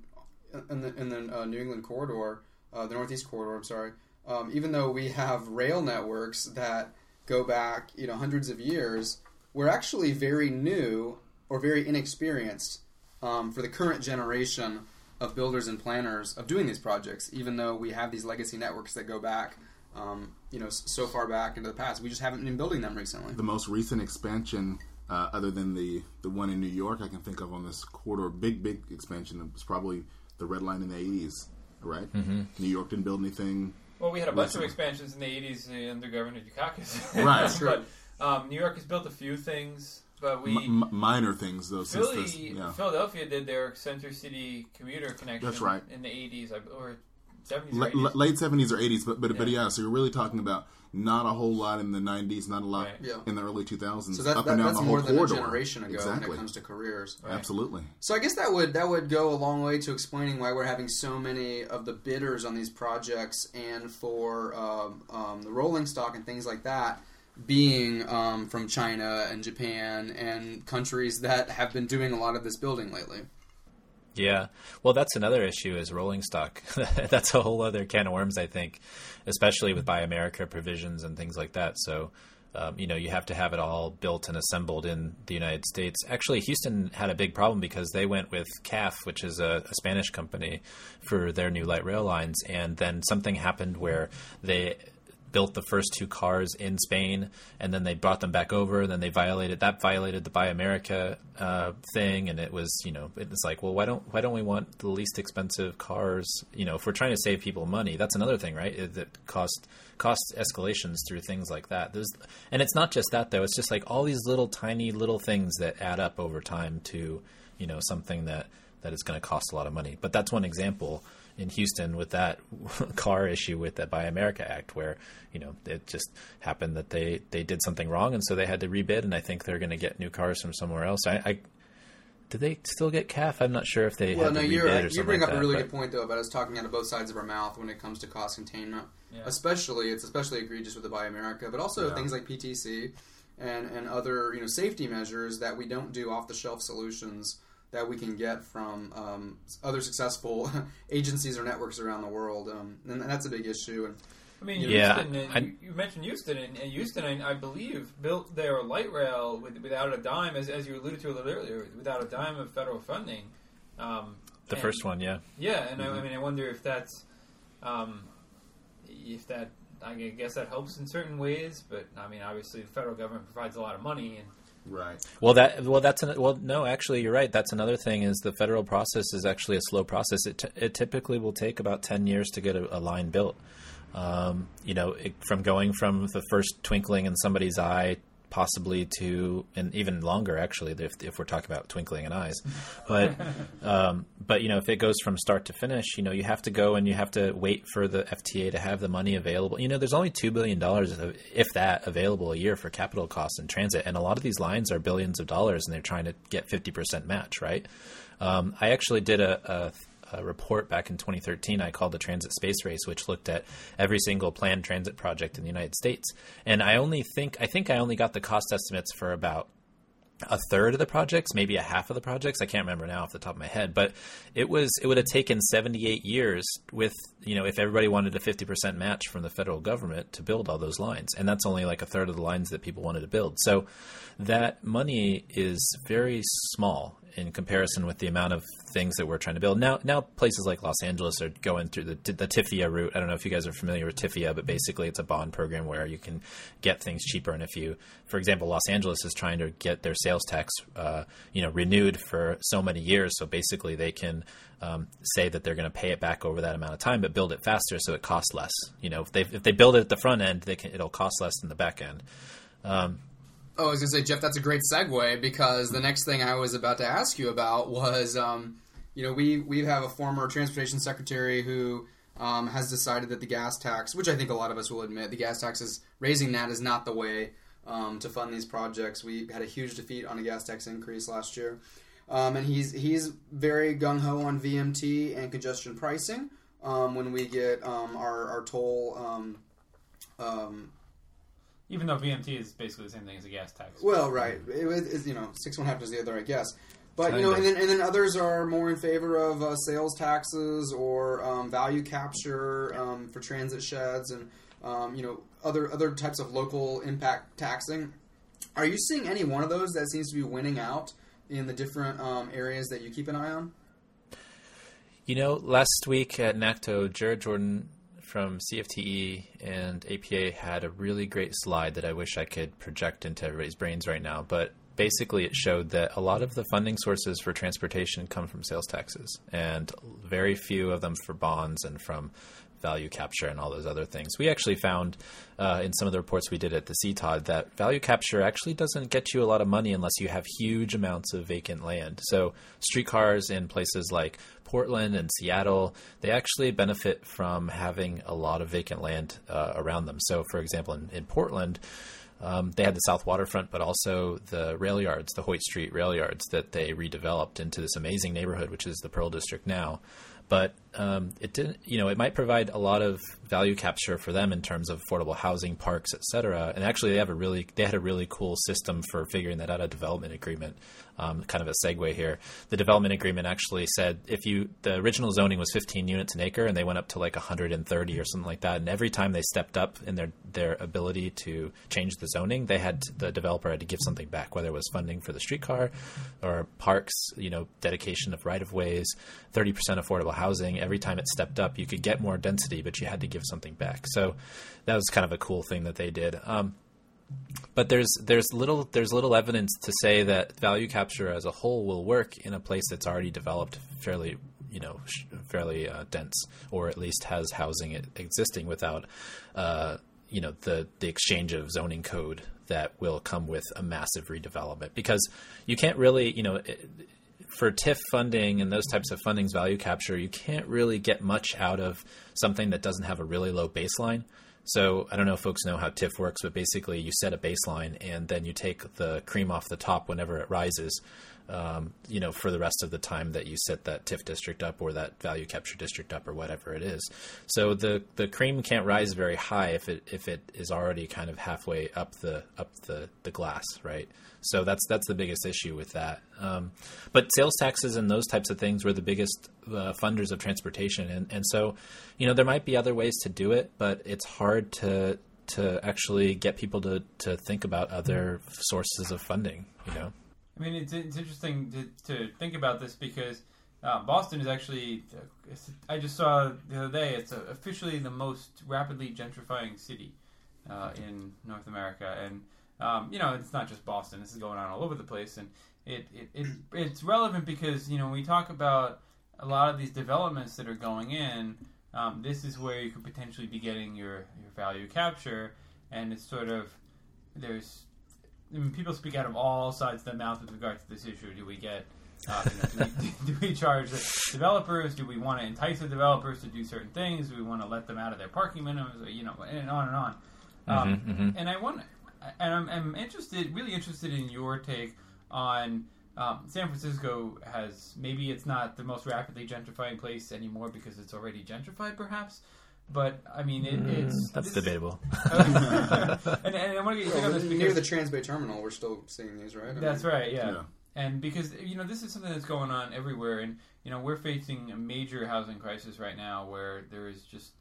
in the in the uh, New England corridor, uh, the Northeast corridor, I'm sorry, um, even though we have rail networks that go back you know hundreds of years, we're actually very new or very inexperienced um, for the current generation of builders and planners of doing these projects, even though we have these legacy networks that go back, um, you know, so far back into the past. We just haven't been building them recently. The most recent expansion, uh, other than the the one in New York, I can think of on this corridor, big big expansion was probably the Red Line in the '80s. Right? Mm-hmm. New York didn't build anything. Well, we had a bunch Listen. of expansions in the '80s under Governor Dukakis. Right, sure. but um, New York has built a few things, but we M- minor things though. Since Philly, this, yeah. Philadelphia did their Center City commuter connection. That's right. In the '80s, or '70s, or 80s. la- late seventies or eighties, but but but Yeah. yeah. So you're really talking about not a whole lot in the nineties, not a lot Right. Yeah. in the early two thousands. So that, up that, and down that's the more whole than corridor. a generation ago exactly. when it comes to careers. Right. Absolutely. So I guess that would that would go a long way to explaining why we're having so many of the bidders on these projects and for um, um, the rolling stock and things like that being um, from China and Japan and countries that have been doing a lot of this building lately. Yeah. Well, that's another issue is rolling stock. that's a whole other can of worms, I think, especially with Buy America provisions and things like that. So, um, you know, you have to have it all built and assembled in the United States. Actually, Houston had a big problem because they went with CAF, which is a, a Spanish company, for their new light rail lines. And then something happened where they built the first two cars in Spain, and then they brought them back over. And then they violated that violated the Buy America uh, thing, and it was you know it was like, well, why don't why don't we want the least expensive cars? You know, if we're trying to save people money, that's another thing, right? That cost cost escalations through things like that. There's, and it's not just that though; it's just like all these little tiny little things that add up over time to you know something that that is going to cost a lot of money. But that's one example in Houston with that car issue with the Buy America Act, where you know it just happened that they they did something wrong, and so they had to rebid, and I think they're going to get new cars from somewhere else. I, I did they still get CAF? I'm not sure if they Well, had no, you're right. You bring like up a really but- good point though about us talking out of both sides of our mouth when it comes to cost containment. Yeah. Especially, it's especially egregious with the Buy America, but also Yeah. things like PTC and and other you know safety measures that we don't do off the shelf solutions that we can get from um, other successful agencies or networks around the world, um, and that's a big issue. And I mean, Yeah, Houston, and I- you, you mentioned Houston, and, and Houston, I, I believe, built their light rail with, without a dime, as, as you alluded to a little earlier, without a dime of federal funding. Um, the and- first one, yeah. Yeah, and I, I mean, I wonder if that's, um, if that, I guess that helps in certain ways, but I mean, obviously, the federal government provides a lot of money, and Right. Well, that well, that's an, well, no, actually, you're right. That's another thing is the federal process is actually a slow process. It, t- it typically will take about ten years to get a, a line built. Um, you know, it, from going from the first twinkling in somebody's eye, possibly to, and even longer, actually, if, if we're talking about twinkling in eyes. But, um, but you know, if it goes from start to finish, you know, you have to go and you have to wait for the FTA to have the money available. You know, there's only two billion dollars, if that, available a year for capital costs in transit, and a lot of these lines are billions of dollars, and they're trying to get fifty percent match, right? Um, I actually did a, a report back in 2013 I called the Transit Space Race, which looked at every single planned transit project in the United States. And I only think I think I only got the cost estimates for about a third of the projects, maybe a half of the projects. I can't remember now off the top of my head, but it was it would have taken 78 years with you know if everybody wanted a 50% match from the federal government to build all those lines, and that's only like a third of the lines that people wanted to build. So that money is very small in comparison with the amount of things that we're trying to build. Now, now places like Los Angeles are going through the the TIFIA route. I don't know if you guys are familiar with TIFIA, but basically it's a bond program where you can get things cheaper. And if you, for example, Los Angeles is trying to get their sales tax, uh, you know, renewed for so many years, so basically they can um, say that they're going to pay it back over that amount of time, but build it faster so it costs less. You know, if they if they build it at the front end, they can it'll cost less than the back end. Um, Oh, I was gonna say, Jeff, that's a great segue because the next thing I was about to ask you about was, um, you know, we we have a former transportation secretary who um, has decided that the gas tax, which I think a lot of us will admit, the gas tax is raising that is not the way um, to fund these projects. We had a huge defeat on a gas tax increase last year, um, and he's he's very gung ho on VMT and congestion pricing. Um, when we get um, our our toll Even though VMT is basically the same thing as a gas tax. Well, right. It, was you know, six one half does the other, I guess. But you know, and then and then others are more in favor of uh, sales taxes or um, value capture um, for transit sheds and um, you know other other types of local impact taxing. Are you seeing any one of those that seems to be winning out in the different um, areas that you keep an eye on? You know, last week at NACTO, Jared Jordan from CFTE and APA had a really great slide that I wish I could project into everybody's brains right now. But basically, it showed that a lot of the funding sources for transportation come from sales taxes, and very few of them for bonds and from value capture and all those other things. We actually found uh, in some of the reports we did at the CTOD that value capture actually doesn't get you a lot of money unless you have huge amounts of vacant land. So streetcars in places like Portland and Seattle, they actually benefit from having a lot of vacant land uh, around them. So, for example, in, in Portland, um, they had the South Waterfront, but also the rail yards, the Hoyt Street rail yards that they redeveloped into this amazing neighborhood, which is the Pearl District now. But um, it didn't, you know, it might provide a lot of value capture for them in terms of affordable housing, parks, et cetera. And actually, they have a really, they had a really cool system for figuring that out. A development agreement, um, kind of a segue here. The development agreement actually said if you, the original zoning was 15 units an acre, and they went up to like 130 or something like that. And every time they stepped up in their their ability to change the zoning, they had to, the developer had to give something back, whether it was funding for the streetcar or parks, you know, dedication of right of ways, 30% affordable housing. Every time it stepped up, you could get more density, but you had to give something back. So that was kind of a cool thing that they did. Um, but there's there's little there's little evidence to say that value capture as a whole will work in a place that's already developed fairly you know fairly uh, dense or at least has housing existing without uh, you know the the exchange of zoning code that will come with a massive redevelopment because you can't really you know it, for TIF funding and those types of fundings value capture you can't really get much out of something that doesn't have a really low baseline so I don't know if folks know how TIF works, but basically you set a baseline and then you take the cream off the top whenever it rises. Um, you know, for the rest of the time that you set that TIF district up or that value capture district up or whatever it is. So the the cream can't rise very high if it if it is already kind of halfway up the up the, the glass, right? So that's that's the biggest issue with that. Um, but sales taxes and those types of things were the biggest uh, funders of transportation, and and so you know there might be other ways to do it, but it's hard to to actually get people to to think about other sources of funding. You know. I mean, it's, it's interesting to, to think about this because uh, Boston is actually, I just saw the other day, it's officially the most rapidly gentrifying city uh, in North America. And, um, you know, it's not just Boston, this is going on all over the place. And it, it, it it's relevant because, you know, when we talk about a lot of these developments that are going in, um, this is where you could potentially be getting your, your value capture. And it's sort of, there's people speak out of all sides of the mouth with regard to this issue. Do we get, uh, you know, do, we, do we charge the developers? Do we want to entice the developers to do certain things? Do we want to let them out of their parking minimums? Or, you know, and on and on. Um, Mhm, mhm. And I want, and I'm, I'm interested, really interested in your take on um, San Francisco. Has maybe it's not the most rapidly gentrifying place anymore because it's already gentrified, perhaps. But I mean, it, it's Mm, That's debatable. and, and I want to get your take on this because near the Transbay Terminal, we're still seeing these, right? I that's mean, right, yeah. Yeah. And because you know this is something that's going on everywhere, and you know we're facing a major housing crisis right now, where there is just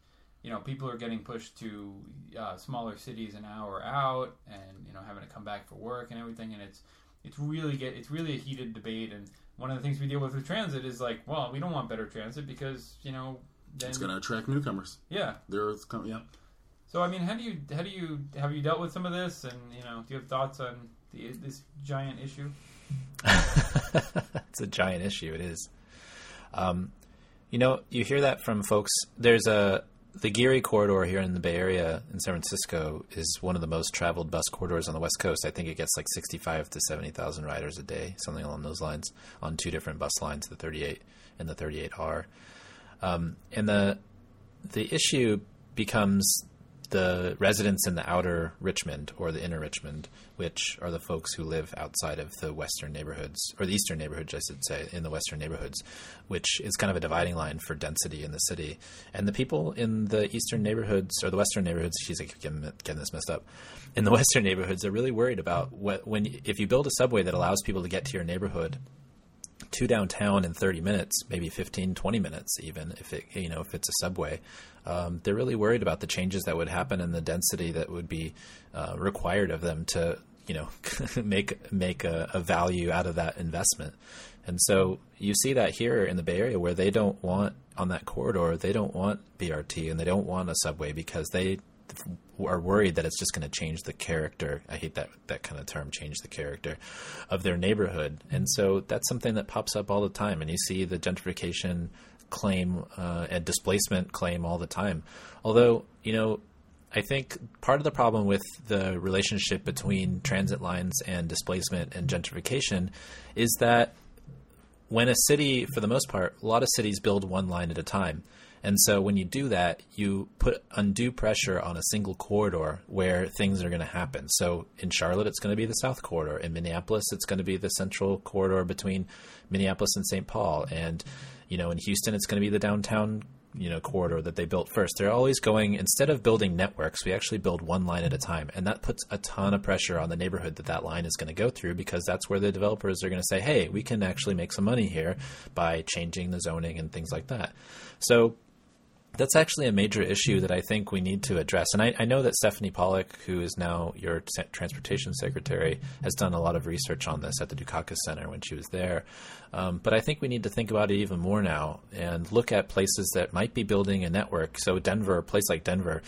you know people are getting pushed to uh, smaller cities an hour out, and you know having to come back for work and everything, and it's it's really get it's really a heated debate, and one of the things we deal with with transit is like, well, we don't want better transit because you know then It's going to attract newcomers. yeah. There's, com- yeah. So I mean, how do you how do you have you dealt with some of this, and you know, do you have thoughts on the, this giant issue? it's a giant issue. It is. Um, you know, you hear that from folks. There's a the Geary corridor here in the Bay Area in San Francisco is one of the most traveled bus corridors on the West Coast. I think it gets like sixty-five to seventy thousand riders a day, something along those lines, on two different bus lines, the 38 and the 38R. Um, and the the issue becomes the residents in the outer Richmond or the inner Richmond, which are the folks who live outside of the western neighborhoods, or the eastern neighborhoods, I should say, in the western neighborhoods, which is kind of a dividing line for density in the city. And the people in the eastern neighborhoods, or the western neighborhoods, she's like getting, getting this messed up, in the western neighborhoods they're really worried about what, when if you build a subway that allows people to get to your neighborhood to downtown in 30 minutes, maybe 15, 20 minutes, even if it, you know, if it's a subway. Um, they're really worried about the changes that would happen and the density that would be uh, required of them to, you know, make make a, a value out of that investment. And so you see that here in the Bay Area where they don't want on that corridor, they don't want BRT and they don't want a subway because they are worried that it's just going to change the character. I hate that that kind of term, change the character of their neighborhood. And so that's something that pops up all the time. And you see the gentrification claim uh, and displacement claim all the time. Although, you know, I think part of the problem with the relationship between transit lines and displacement and gentrification is that when a city, for the most part, a lot of cities build one line at a time. And so when you do that, you put undue pressure on a single corridor where things are going to happen. So in Charlotte, it's going to be the South Corridor. In Minneapolis, it's going to be the Central Corridor between Minneapolis and St. Paul. And, you know, in Houston, it's going to be the downtown you know corridor that they built first. They're always going instead of building networks, we actually build one line at a time, and that puts a ton of pressure on the neighborhood that that line is going to go through because that's where the developers are going to say, "Hey, we can actually make some money here by changing the zoning and things like that." So that's actually a major issue that I think we need to address. And I, I, know that Stephanie Pollack, who is now your transportation secretary, has done a lot of research on this at the Dukakis Center when she was there. Um, but I think we need to think about it even more now and look at places that might be building a network. So Denver, a place like Denver,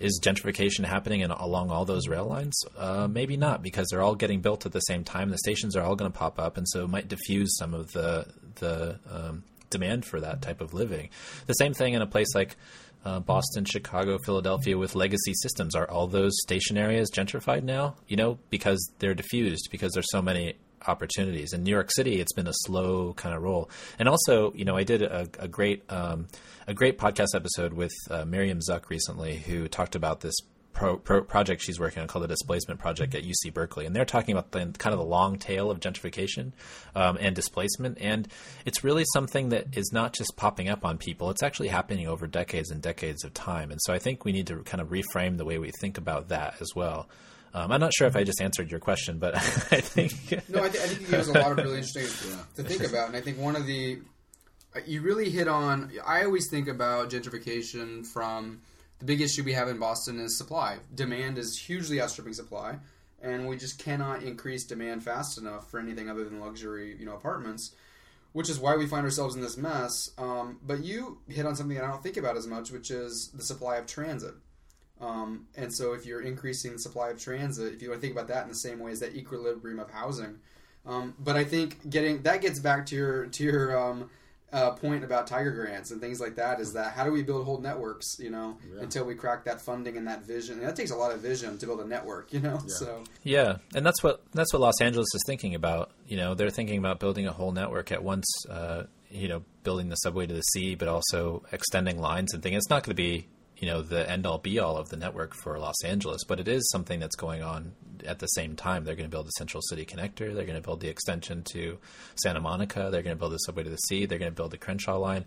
is gentrification happening in, along all those rail lines? Uh, maybe not, because they're all getting built at the same time. The stations are all going to pop up, and so it might diffuse some of the the um, demand for that type of living. The same thing in a place like uh, Boston, Chicago, Philadelphia with legacy systems. Are all those station areas gentrified now? You know, because they're diffused, because there's so many opportunities. In New York City, it's been a slow kind of roll. And also, you know, I did a, a great um, a great podcast episode with uh, Miriam Zuck recently, who talked about this pro, pro project she's working on called the Displacement Project at UC Berkeley, and they're talking about the kind of the long tail of gentrification um, and displacement, and it's really something that is not just popping up on people; it's actually happening over decades and decades of time. And so, I think we need to kind of reframe the way we think about that as well. Um, I'm not sure if I just answered your question, but I think no, I, th- I think you gave a lot of really interesting to think about, and I think one of the you really hit on. I always think about gentrification from the big issue we have in Boston is supply. Demand is hugely outstripping supply, and we just cannot increase demand fast enough for anything other than luxury, you know, apartments. Which is why we find ourselves in this mess. Um, but you hit on something that I don't think about as much, which is the supply of transit. Um, and so, if you're increasing the supply of transit, if you want to think about that in the same way as that equilibrium of housing, um, but I think getting that gets back to your to your um, uh, point about tiger grants and things like that is that how do we build whole networks you know yeah. until we crack that funding and that vision and that takes a lot of vision to build a network you know yeah. so yeah and that's what that's what los angeles is thinking about you know they're thinking about building a whole network at once uh, you know building the subway to the sea but also extending lines and things it's not going to be you know the end all be all of the network for Los Angeles, but it is something that's going on at the same time. They're going to build the Central City Connector. They're going to build the extension to Santa Monica. They're going to build the subway to the sea. They're going to build the Crenshaw line.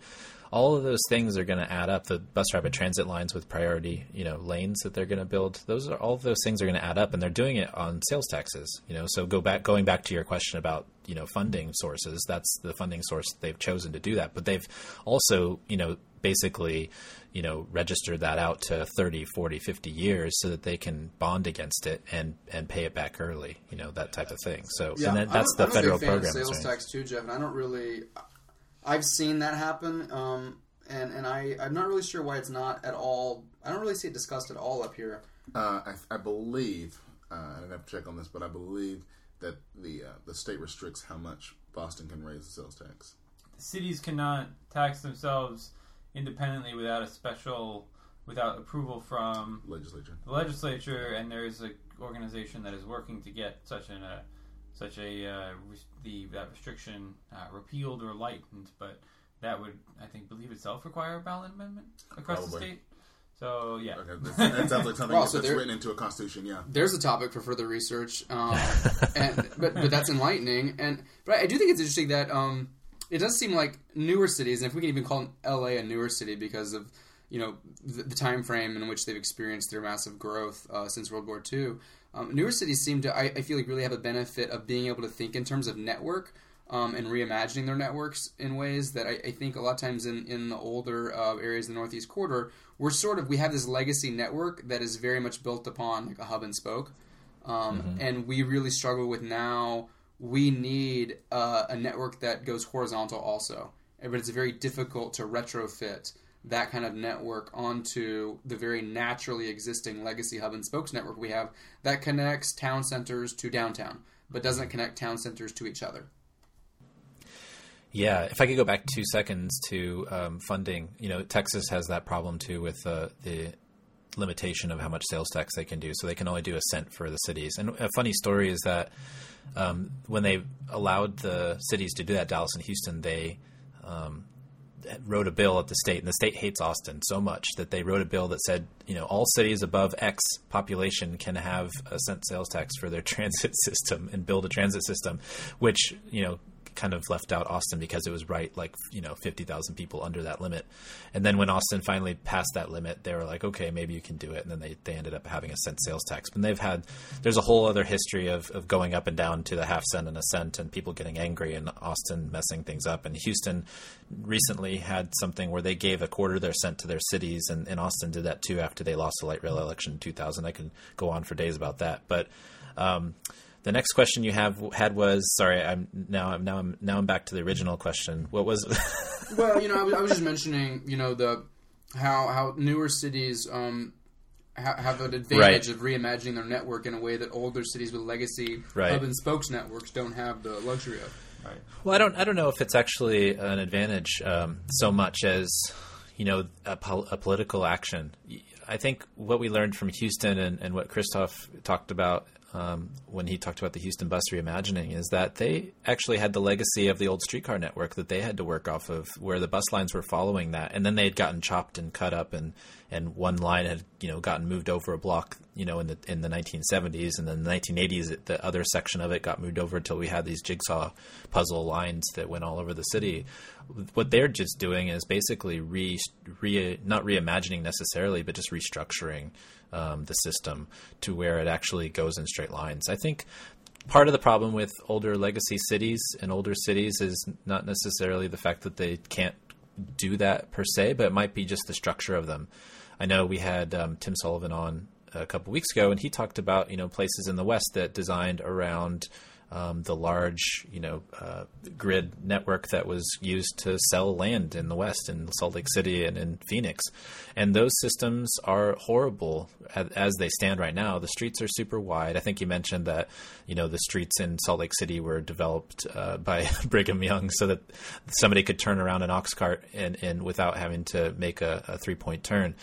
all of those things are going to add up. The bus rapid transit lines with priority, you know, lanes that they're going to build. Those are all of those things are going to add up, and they're doing it on sales taxes. You know, so go back going back to your question about you know funding sources. That's the funding source they've chosen to do that, but they've also you know basically you know register that out to 30 40 50 years so that they can bond against it and and pay it back early you know that type of thing so Yeah, and that, that's I'm, the I'm federal a big fan program Of sales tax too, Jeff. And I don't really. I've seen that happen, um, and and I I'm not really sure why it's not at all. I don't really see it discussed at all up here. Uh, I, I believe uh, I didn't have to check on this, but I believe that the uh, the state restricts how much Boston can raise the sales tax. cities cannot tax themselves independently without a special without approval from Legislature. the legislature and there's a organization that is working to get such an uh, such a uh, res- the that restriction uh, repealed or lightened but that would I think believe itself require a ballot amendment across the Probably. state so yeah Okay, that, that sounds like something Well, that's there- written into a constitution. Yeah. There's a topic for further research, um, and, but but that's enlightening. And but I do think it's interesting that um, it does seem like newer cities, and if we can even call L.A. a newer city because of you know the, the time frame in which they've experienced their massive growth uh, since World War II, um, newer cities seem to I, I feel like really have a benefit of being able to think in terms of network. Um, and reimagining their networks in ways that I, I think a lot of times in, in the older uh, areas of the Northeast Corridor, we're sort of we have this legacy network that is very much built upon like a hub and spoke, um, and we really struggle with now. We need uh, a network that goes horizontal also, but it's very difficult to retrofit that kind of network onto the very naturally existing legacy hub and spokes network we have that connects town centers to downtown, but doesn't connect town centers to each other. Yeah, if I could go back two seconds to um, funding, you know, Texas has that problem too with uh, the limitation of how much sales tax they can do. So they can only do a cent for the cities. And a funny story is that um, when they allowed the cities to do that, Dallas and Houston, they um, wrote a bill at the state, and the state hates Austin so much that they wrote a bill that said, you know, all cities above X population can have a cent sales tax for their transit system and build a transit system, which you know kind of left out Austin because it was right like you know 50,000 people under that limit. And then when Austin finally passed that limit, they were like, okay, maybe you can do it. And then they, they ended up having a cent sales tax. But they've had there's a whole other history of, of going up and down to the half cent and a cent and people getting angry and Austin messing things up. And Houston recently had something where they gave a quarter of their cent to their cities and, and Austin did that too after they lost the light rail election in 2000. I can go on for days about that. But um, the next question you have had was sorry. I'm now I'm now I'm now I'm back to the original question. What was? well, you know, I was, I was just mentioning, you know, the how how newer cities um, ha- have an advantage Right. of reimagining their network in a way that older cities with legacy Right. hub and spokes networks don't have the luxury of. Right. Well, I don't. I don't know if it's actually an advantage um, so much as you know a, pol- a political action. I think what we learned from Houston and, and what Christof talked about um, when he talked about the Houston bus reimagining is that they actually had the legacy of the old streetcar network that they had to work off of, where the bus lines were following that, and then they had gotten chopped and cut up, and and one line had you know gotten moved over a block, you know, in the in the 1970s, and then the 1980s, it- the other section of it got moved over until we had these jigsaw puzzle lines that went all over the city. What they're just doing is basically re, re not reimagining necessarily, but just restructuring um, the system to where it actually goes in straight lines. I think part of the problem with older legacy cities and older cities is not necessarily the fact that they can't do that per se, but it might be just the structure of them. I know we had um, Tim Sullivan on a couple weeks ago, and he talked about you know places in the West that designed around um, the large you know uh, grid network that was used to sell land in the West in Salt Lake City and in Phoenix, and those systems are horrible as, they stand right now. The streets are super wide. I think you mentioned that you know the streets in Salt Lake City were developed uh, by Brigham Young so that somebody could turn around an ox cart and, and without having to make a, a three point turn,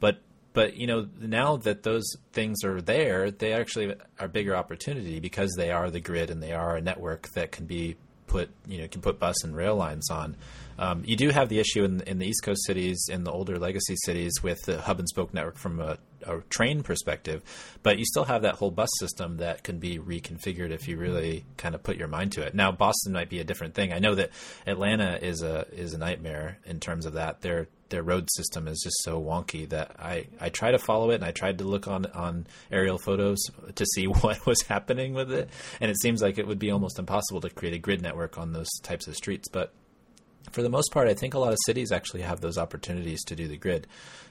but but you know now that those things are there they actually are bigger opportunity because they are the grid and they are a network that can be put you know can put bus and rail lines on. Um, you do have the issue in, in the east coast cities in the older legacy cities with the hub and spoke network from a a train perspective, but you still have that whole bus system that can be reconfigured if you mm-hmm. really kind of put your mind to it. Now, Boston might be a different thing. I know that Atlanta is a is a nightmare in terms of that. Their their road system is just so wonky that I, I try to follow it and I tried to look on, on aerial photos to see what was happening with it. And it seems like it would be almost impossible to create a grid network on those types of streets. But for the most part, I think a lot of cities actually have those opportunities to do the grid.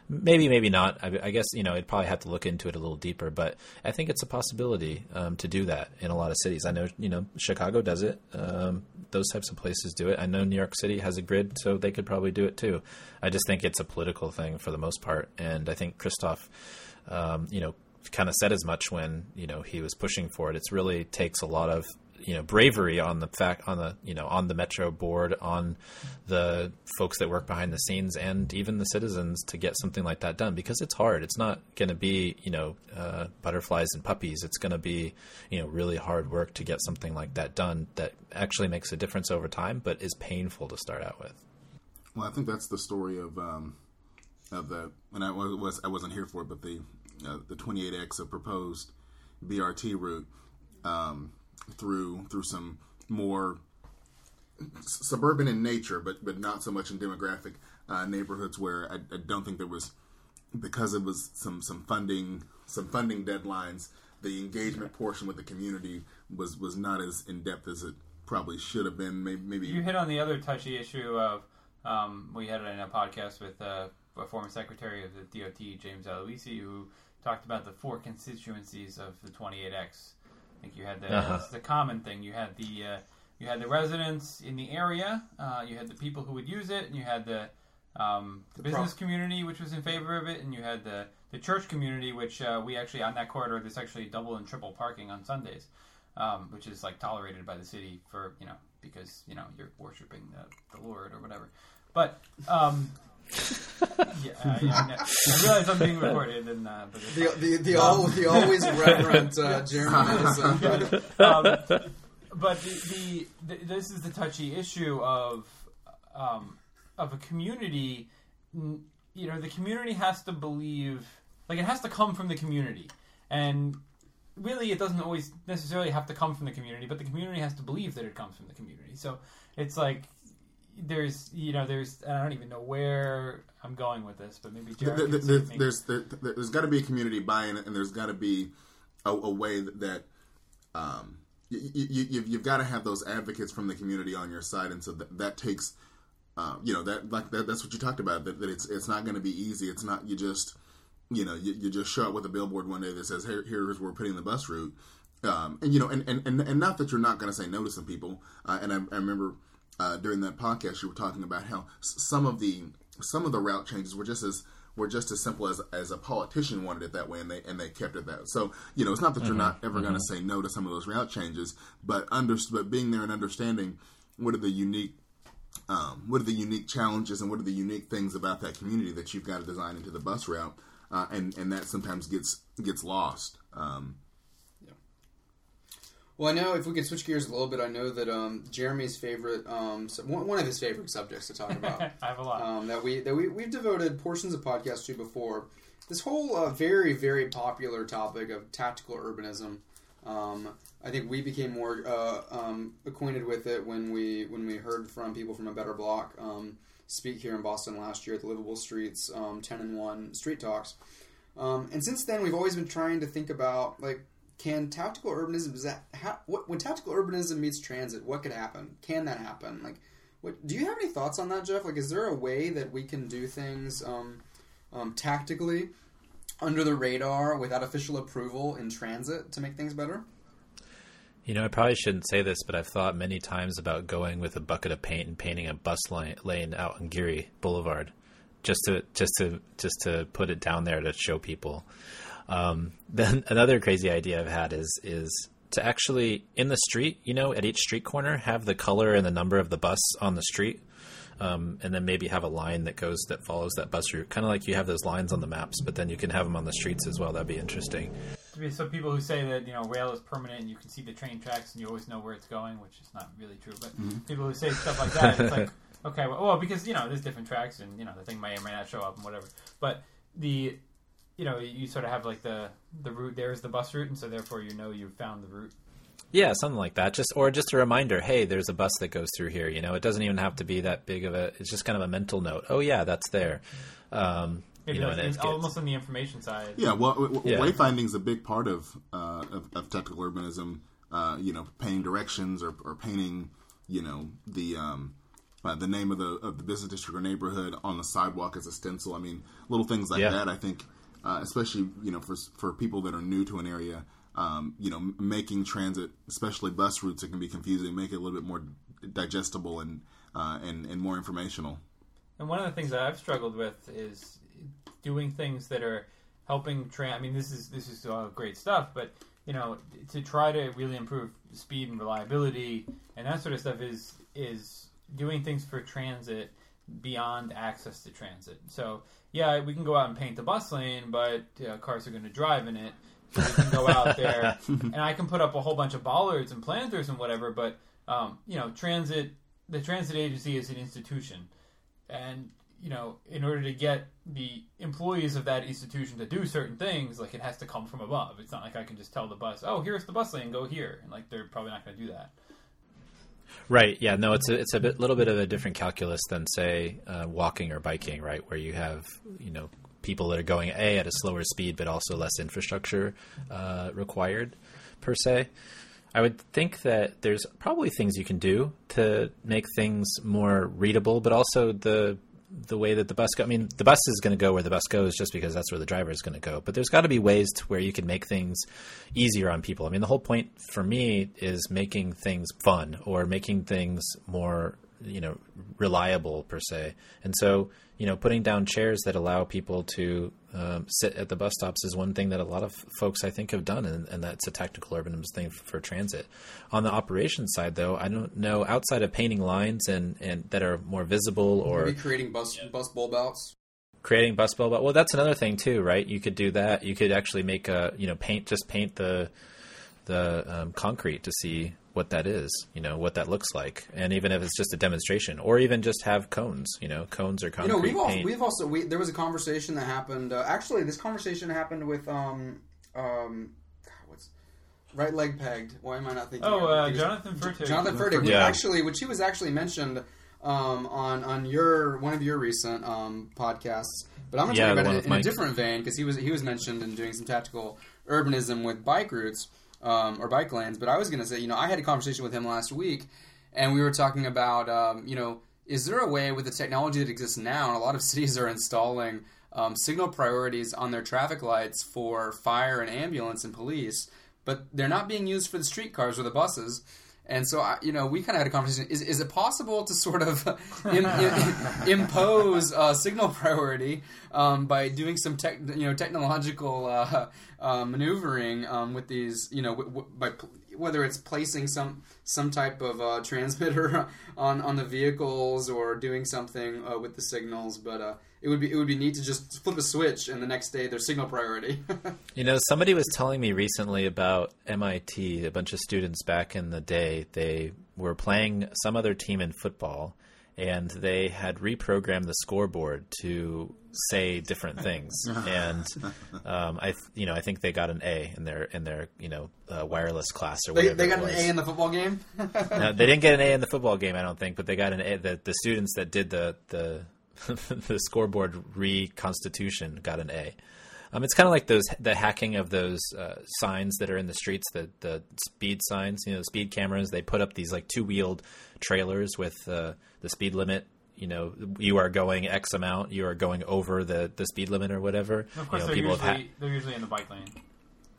Maybe, maybe not. I, I guess you know I'd probably have to look into it a little deeper, but I think it's a possibility um, to do that in a lot of cities. I know you know Chicago does it. Um, those types of places do it. I know New York City has a grid, so they could probably do it too. I just think it's a political thing for the most part, and I think Christof, um, you know, kind of said as much when you know he was pushing for it. It really takes a lot of you know bravery on the fact on the you know on the metro board on the folks that work behind the scenes and even the citizens to get something like that done because it's hard. It's not going to be you know uh, butterflies and puppies. It's going to be you know really hard work to get something like that done that actually makes a difference over time but is painful to start out with. Well i think that's the story of um of the and i was i wasn't here for it but the uh, the 28x of proposed brt route um, through through some more suburban in nature, but but not so much in demographic uh, neighborhoods where I, I, don't think there was because it was some some funding some funding deadlines. The engagement portion with the community was was not as in depth as it probably should have been. Maybe, maybe you hit on the other touchy issue of um, we had it in a podcast with uh, a former secretary of the DOT, James Aloisi, who talked about the four constituencies of the 28X think you had the uh-huh. the common thing. You had the uh, you had the residents in the area. Uh, you had the people who would use it, and you had the um, the, the business pro- community, which was in favor of it, and you had the the church community, which uh, we actually on that corridor. There's actually double and triple parking on Sundays, um, which is like tolerated by the city for you know because you know you're worshiping the, the Lord or whatever. But um, yeah, I, I, I, realize I'm being recorded, and uh, but the the the, um, the always reverent uh, Jeremy. um, but the, the, the, this is the touchy issue of um, of a community. You know, the community has to believe, like it has to come from the community, and really, it doesn't always necessarily have to come from the community, but the community has to believe that it comes from the community. So it's like there's you know there's I don't even know where I'm going with this, but maybe Jared there, there, there's there, has got to be a community buy-in, and there's got to be a, a, way that, that um, you, you, you've got to have those advocates from the community on your side, and so that, that takes uh, you know that like that, that's what you talked about that, that it's it's not going to be easy. It's not you just you know you, you just show up with a billboard one day that says Here, here's where we're putting the bus route. Um, and you know, and, and, and, not that you're not going to say no to some people. Uh, and I, I remember uh, during that podcast you were talking about how some of the some of the route changes were just as were just as simple as as a politician wanted it that way, and they and they kept it that. So you know, it's not that mm-hmm. you're not ever mm-hmm. going to say no to some of those route changes, but under but being there and understanding what are the unique um, what are the unique challenges and what are the unique things about that community that you've got to design into the bus route, uh, and and that sometimes gets gets lost. Um, well, I know if we could switch gears a little bit, I know that um, Jeremy's favorite, um, one of his favorite subjects to talk about. I have a lot um, that we that we we've devoted portions of podcasts to before. This whole uh, very very popular topic of tactical urbanism. Um, I think we became more uh, um, acquainted with it when we when we heard from people from a better block um, speak here in Boston last year at the Livable Streets Ten and One Street Talks. and since then, we've always been trying to think about like can tactical urbanism is that how, what, when tactical urbanism meets transit what could happen? Can that happen? Like what do you have any thoughts on that jeff? Like is there a way that we can do things um, um, tactically under the radar without official approval in transit to make things better? You know, I probably shouldn't say this, but I've thought many times about going with a bucket of paint and painting a bus lane out on Geary Boulevard, just to just to just to put it down there to show people. Um, then another crazy idea I've had is is to actually in the street, you know, at each street corner, have the color and the number of the bus on the street, um, and then maybe have a line that goes that follows that bus route, kind of like you have those lines on the maps, but then you can have them on the streets as well. That'd be interesting. To be some people who say that you know rail is permanent and you can see the train tracks and you always know where it's going, which is not really true. But mm-hmm. people who say stuff like that, it's like okay, well, well, because you know there's different tracks and you know the thing may or may not show up and whatever. But the you know, you sort of have like the the route. There's the bus route, and so therefore you know you've found the route. Yeah, something like that. Just or just a reminder. Hey, there's a bus that goes through here. You know, it doesn't even have to be that big of a. It's just kind of a mental note. Oh yeah, that's there. Um, Maybe you know, it's, and it gets- almost on the information side. Yeah, well, w- w- Yeah. wayfinding is a big part of, uh, of of tactical urbanism. Uh, you know, painting directions or, or painting, you know, the um, uh, the name of the of the business district or neighborhood on the sidewalk as a stencil. I mean, little things like Yeah. that. I think, uh, especially you know, for for people that are new to an area, um, you know, making transit, especially bus routes, it can be confusing. Make it a little bit more digestible and uh, and and more informational. And one of the things that I've struggled with is doing things that are helping train. I mean, this is this is all great stuff, but you know, to try to really improve speed and reliability and that sort of stuff is is doing things for transit beyond access to transit. So yeah, we can go out and paint the bus lane, but uh, cars are going to drive in it. So we can go out there, and I can put up a whole bunch of bollards and planters and whatever. But um, you know, transit the transit agency is an institution and you know in order to get the employees of that institution to do certain things like it has to come from above it's not like i can just tell the bus oh here's the bus lane go here and like they're probably not going to do that Right. Yeah. No. It's a it's a bit, little bit of a different calculus than say uh, walking or biking, right? Where you have you know people that are going a at a slower speed, but also less infrastructure uh, required per se. I would think that there's probably things you can do to make things more readable, but also the the way that the bus go. I mean, the bus is going to go where the bus goes just because that's where the driver is going to go. But there's got to be ways to where you can make things easier on people. I mean, the whole point for me is making things fun or making things more, you know, reliable per se. And so, you know, putting down chairs that allow people to um, sit at the bus stops is one thing that a lot of folks I think have done, and, and that's a tactical urbanism thing for transit. On the operations side, though, I don't know outside of painting lines and, and that are more visible or Maybe creating bus bus bulb outs. creating bus bulb. Well, that's another thing too, right? You could do that. You could actually make a you know paint just paint the the um, concrete to see what that is, you know what that looks like, and even if it's just a demonstration, or even just have cones, you know, cones or concrete. You know, we've also, we've also we, there was a conversation that happened. Uh, actually, this conversation happened with um um what's right leg pegged. Why am I not thinking? oh uh, jonathan Furtick. Jonathan Furtick, Yeah. actually, which he was actually mentioned um, on on your one of your recent um, podcasts. But I'm going to Yeah, talk about it with in a different vein because he was he was mentioned in doing some tactical urbanism with bike routes um, or bike lanes. But I was going to say, you know, I had a conversation with him last week, and we were talking about, um, you know, is there a way with the technology that exists now, and a lot of cities are installing um, signal priorities on their traffic lights for fire and ambulance and police, but they're not being used for the streetcars or the buses. And so, I, you know, we kind of had a conversation. Is, is it possible to sort of im, im, impose uh, signal priority um, by doing some tech, you know, technological uh, uh, maneuvering um, with these, you know, w- w- by whether it's placing some some type of uh, transmitter on on the vehicles or doing something uh, with the signals, but uh, it would be it would be neat to just flip a switch and the next day there's signal priority. You know, somebody was telling me recently about MIT. A bunch of students back in the day, they were playing some other team in football, and they had reprogrammed the scoreboard to say different things. and um, I, th- you know, I think they got an A in their in their you know uh, wireless class or whatever. they got it an. A in the football game. No, they didn't get an A in the football game, I don't think, but they got an A. The, the students that did the the the scoreboard reconstitution got an A. Um, it's kind of like those the hacking of those uh, signs that are in the streets, the the speed signs, you know, the speed cameras. They put up these like two wheeled trailers with uh, the speed limit. You know, you are going X amount. You are going over the, the speed limit or whatever. of course you know, they're people usually ha- they're usually in the bike lane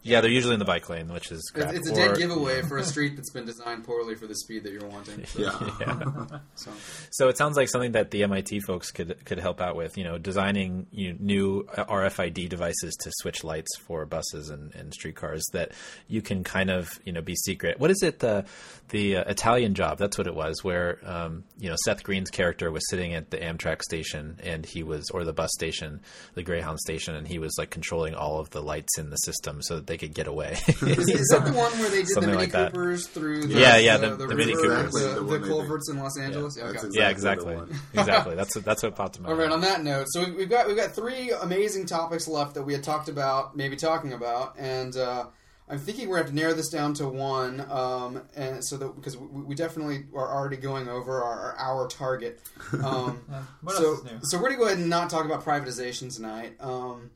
yeah, they're usually in the bike lane, which is crap. It's, it's a dead Or- giveaway for a street that's been designed poorly for the speed that you're wanting. Yeah. So So it sounds like something that the MIT folks could could help out with. You know, designing you know, new RFID devices to switch lights for buses and, and streetcars that you can kind of you know be secret. What is it the the uh, Italian job? That's what it was. Where um, you know Seth Green's character was sitting at the Amtrak station and he was or the bus station, the Greyhound station, and he was like controlling all of the lights in the system so that they they could get away. Is, is that the one where they did the Mini like that. Coopers through the, Yeah, yeah, the, the- the, the Mini river, Coopers. the, The the, one they did. culverts in Los Angeles? That's okay. exactly yeah, exactly, exactly. That's that's what popped in my All right. head. On that note, so we've got we've got three amazing topics left that we had talked about, maybe talking about, and uh, I'm thinking we're going to have to narrow this down to one, um, and so that because we, we definitely are already going over our, our hour target. Um, what so, else is new? so we're gonna go ahead and not talk about privatization tonight. Um,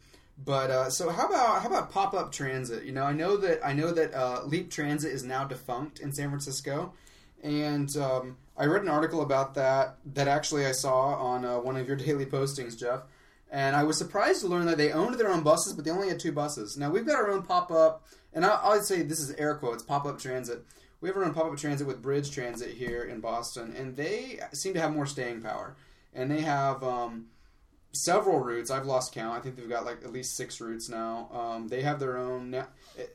but uh, so how about how about pop up transit? You know, I know that I know that uh, Leap Transit is now defunct in San Francisco, and um, I read an article about that that actually I saw on uh, one of your daily postings, Jeff. And I was surprised to learn that they owned their own buses, but they only had two buses. Now we've got our own pop up, and I, I'd say this is air quotes pop up transit. We have our own pop up transit with Bridj Transit here in Boston, and they seem to have more staying power. And they have um, several routes. I've lost count. I think they've got like at least six routes now. Um, they have their own.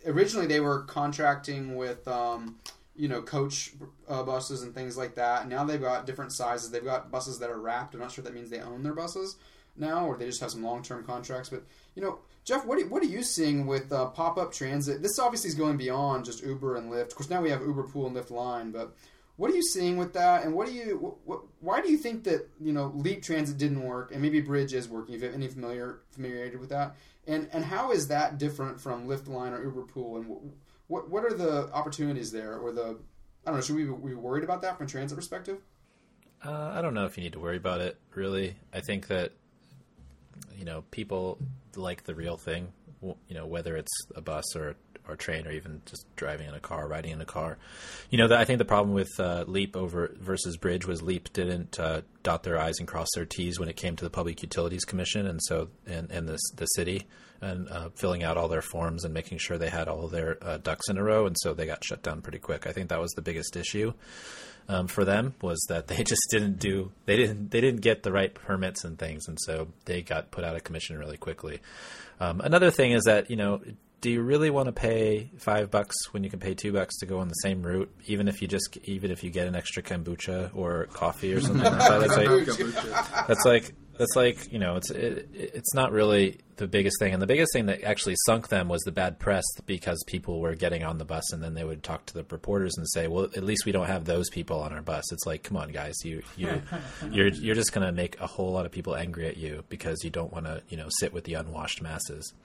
Originally, they were contracting with um, you know coach uh, buses and things like that. Now they've got different sizes. They've got buses that are wrapped. I'm not sure that means they own their buses now or they just have some long term contracts. But you know, Jeff, what are, what are you seeing with uh, pop up transit? This obviously is going beyond just Uber and Lyft. Of course, now we have Uber Pool and Lyft Line, but what are you seeing with that? And what do you what, why do you think that you know Leap Transit didn't work and maybe Bridj is working? If you have any familiar familiarity with that, and and how is that different from Lyft Line or Uber Pool? And wh- what what are the opportunities there or the I don't know. Should we be worried about that from transit perspective? Uh, I don't know if you need to worry about it. Really, I think that you know people like the real thing. You know, whether it's a bus or or train or even just driving in a car, riding in a car. You know, the, I think the problem with uh, Leap over versus Bridj was Leap didn't uh, dot their i's and cross their t's when it came to the Public Utilities Commission, and so and and the the city and uh, filling out all their forms and making sure they had all their uh, ducks in a row, and so they got shut down pretty quick. I think that was the biggest issue um, for them was that they just didn't do they didn't they didn't get the right permits and things, and so they got put out of commission really quickly. Um, another thing is that you know. Do you really want to pay five bucks when you can pay two bucks to go on the same route, even if you just even if you get an extra kombucha or coffee or something like that? That's like that's like that's like you know it's it, it's not really the biggest thing. And the biggest thing that actually sunk them was the bad press because people were getting on the bus and then they would talk to the reporters and say well at least we don't have those people on our bus. It's like come on guys you you you're you're just going to make a whole lot of people angry at you because you don't want to you know sit with the unwashed masses.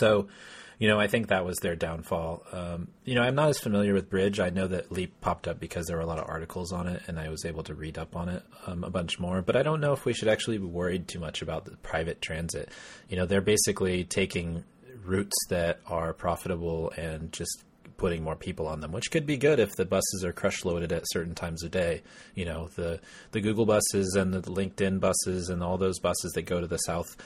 So you know, I think that was their downfall. Um, you know, I'm not as familiar with Bridj. I know that Leap popped up because there were a lot of articles on it, and I was able to read up on it um, a bunch more. But I don't know if we should actually be worried too much about the private transit. You know, they're basically taking routes that are profitable and just putting more people on them, which could be good if the buses are crush loaded at certain times of day. You know, the the Google buses and the LinkedIn buses and all those buses that go to the south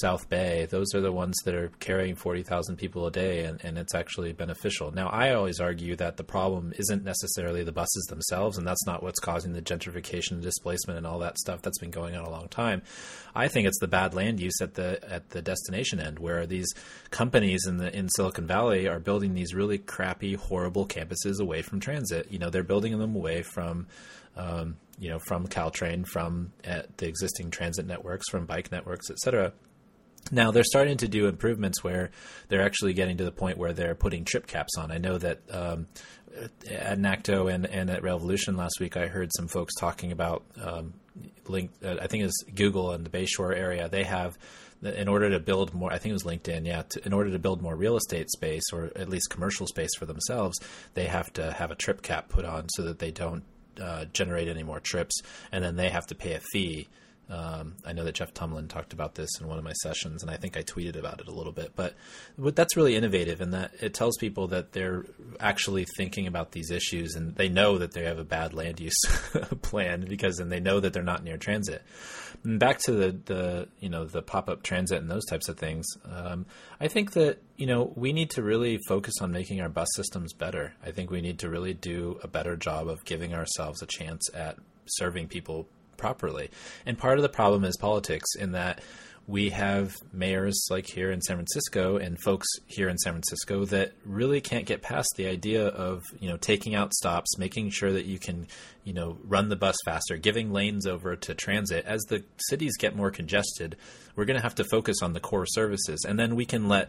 South Bay, those are the ones that are carrying 40,000 people a day, and, and it's actually beneficial. Now, I always argue that the problem isn't necessarily the buses themselves, and that's not what's causing the gentrification and displacement and all that stuff that's been going on a long time. I think it's the bad land use at the at the destination end, where these companies in the in Silicon Valley are building these really crappy, horrible campuses away from transit. You know, they're building them away from um, you know from Caltrain, from uh, the existing transit networks, from bike networks, et cetera. Now they're starting to do improvements where they're actually getting to the point where they're putting trip caps on. I know that um, at NACTO and, and at Railvolution last week, I heard some folks talking about um, link. Uh, I think it's Google and the Bayshore area. They have in order to build more. I think it was LinkedIn. Yeah, to, in order to build more real estate space or at least commercial space for themselves, they have to have a trip cap put on so that they don't uh, generate any more trips, and then they have to pay a fee. Um, I know that Jeff Tumlin talked about this in one of my sessions, and I think I tweeted about it a little bit. But but that's really innovative in that it tells people that they're actually thinking about these issues, and they know that they have a bad land use plan because, and they know that they're not near transit. And back to the the you know the pop up transit and those types of things. Um, I think that you know we need to really focus on making our bus systems better. I think we need to really do a better job of giving ourselves a chance at serving people properly. And part of the problem is politics in that we have mayors like here in San Francisco and folks here in San Francisco that really can't get past the idea of, you know, taking out stops, making sure that you can, you know, run the bus faster, giving lanes over to transit. As the cities get more congested, we're going to have to focus on the core services and then we can let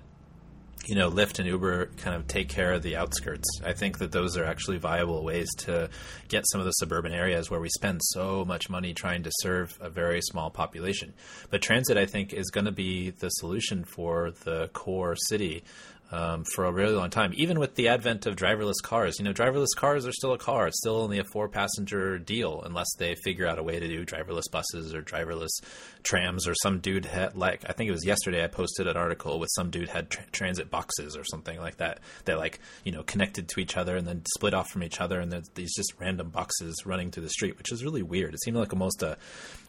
you know, Lyft and Uber kind of take care of the outskirts. I think that those are actually viable ways to get some of the suburban areas where we spend so much money trying to serve a very small population. But transit, I think, is going to be the solution for the core city um, for a really long time. Even with the advent of driverless cars, you know, driverless cars are still a car. It's still only a four passenger deal unless they figure out a way to do driverless buses or driverless trams. Or some dude had, like, I think it was yesterday, I posted an article with some dude had tra- transit boxes or something like that. They like, you know, connected to each other and then split off from each other. And there's these just random boxes running through the street, which is really weird. It seemed like almost a,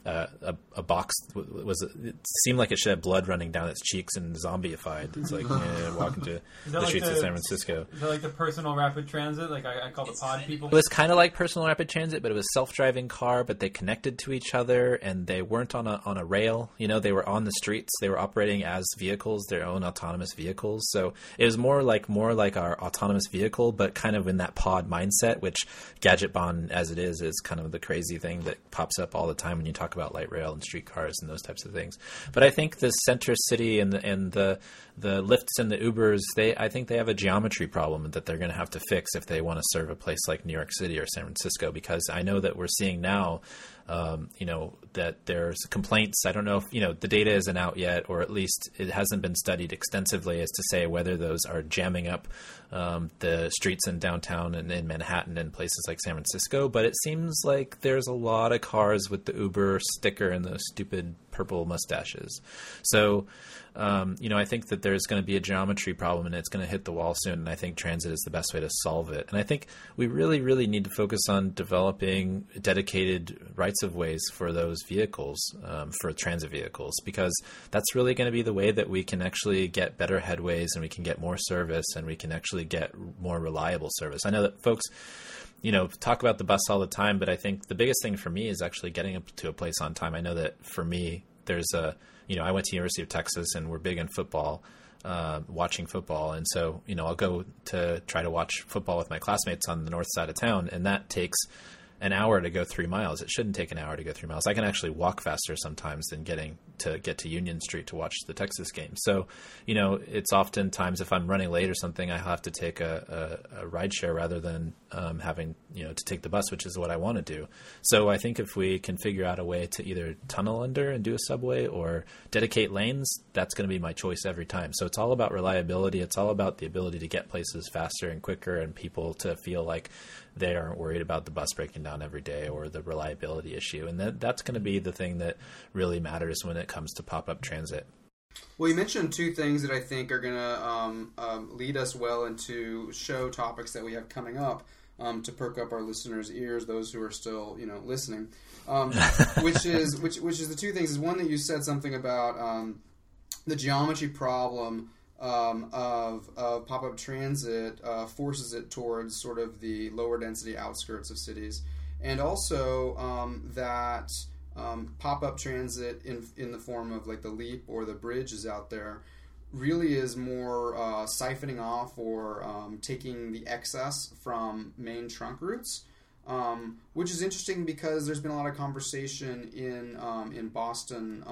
uh, a, a box was it seemed like it should have blood running down its cheeks and zombieified. It's like yeah, walking to the like streets the, of San Francisco. Is that like the personal rapid transit? Like I, I call the pod people. It was kind of like personal rapid transit, but it was self-driving car. But they connected to each other, and they weren't on a on a rail. You know, they were on the streets. They were operating as vehicles, their own autonomous vehicles. So it was more like more like our autonomous vehicle, but kind of in that pod mindset, which gadgetbahn, as it is, is kind of the crazy thing that pops up all the time when you talk about light rail and streetcars and those types of things. But I think the center city and the and the the Lyfts and the Ubers, they I think they have a geometry problem that they're going to have to fix if they want to serve a place like New York City or San Francisco. Because I know that we're seeing now um, you know that there's complaints. I don't know if you know the data isn't out yet, or at least it hasn't been studied extensively as to say whether those are jamming up um, the streets in downtown and in Manhattan and places like San Francisco. But it seems like there's a lot of cars with the Uber sticker and those stupid purple mustaches. So um, you know, I think that there's going to be a geometry problem and it's going to hit the wall soon. And I think transit is the best way to solve it. And I think we really, really need to focus on developing dedicated rights of ways for those vehicles, um, for transit vehicles, because that's really going to be the way that we can actually get better headways and we can get more service and we can actually get more reliable service. I know that folks you know, talk about the bus all the time, but I think the biggest thing for me is actually getting to a place on time. I know that for me, there's a you know I went to University of Texas and we're big in football, uh, watching football, and so you know I'll go to try to watch football with my classmates on the north side of town, and that takes an hour to go three miles. It shouldn't take an hour to go three miles. I can actually walk faster sometimes than getting to get to Union Street to watch the Texas game. So, you know, it's oftentimes if I'm running late or something, I have to take a, a, a ride share rather than um, having, you know, to take the bus, which is what I want to do. So I think if we can figure out a way to either tunnel under and do a subway or dedicate lanes, that's going to be my choice every time. So it's all about reliability. It's all about the ability to get places faster and quicker and people to feel like they aren't worried about the bus breaking down every day or the reliability issue. And that, that's going to be the thing that really matters when it comes to pop up transit. Well, you mentioned two things that I think are going to um, um, lead us well into show topics that we have coming up um, to perk up our listeners' ears, those who are still, you know, listening. Um, which is which which is the two things is one that you said something about um, the geometry problem um, of, of pop up transit uh, forces it towards sort of the lower density outskirts of cities, and also um, that um, pop up transit in, in the form of like the Leap or the Bridj is out there really is more uh, siphoning off or um, taking the excess from main trunk routes. Um, which is interesting because there's been a lot of conversation in um, in Boston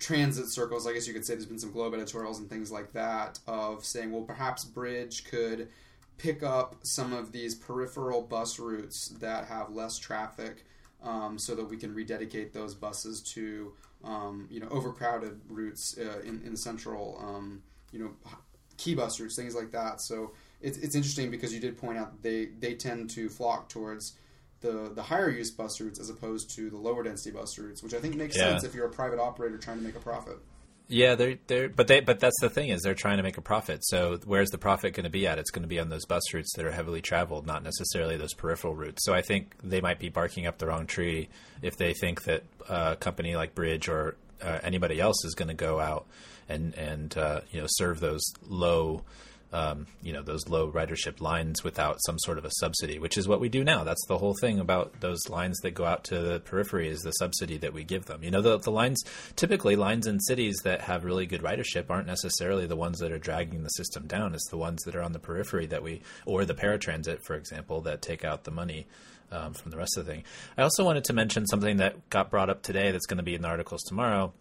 transit circles, I guess you could say there's been some Globe editorials and things like that of saying, well, perhaps Bridj could pick up some of these peripheral bus routes that have less traffic um, so that we can rededicate those buses to, um, you know, overcrowded routes uh, in, in central, um, you know, key bus routes, things like that. So it's, it's interesting because you did point out they, they tend to flock towards the the higher use bus routes as opposed to the lower density bus routes, which I think makes yeah. sense if you're a private operator trying to make a profit. Yeah, they're they're but they but that's the thing is they're trying to make a profit. So where's the profit going to be at? It's going to be on those bus routes that are heavily traveled, not necessarily those peripheral routes. So I think they might be barking up the wrong tree if they think that a company like Bridj or uh, anybody else is going to go out and and uh, you know serve those low um, you know those low ridership lines without some sort of a subsidy, which is what we do now. That's the whole thing about those lines that go out to the periphery is the subsidy that we give them. You know, the, the lines typically lines in cities that have really good ridership aren't necessarily the ones that are dragging the system down. It's the ones that are on the periphery that we or the paratransit, for example, that take out the money. Um, from the rest of the thing. I also wanted to mention something that got brought up today that's going to be in the articles tomorrow,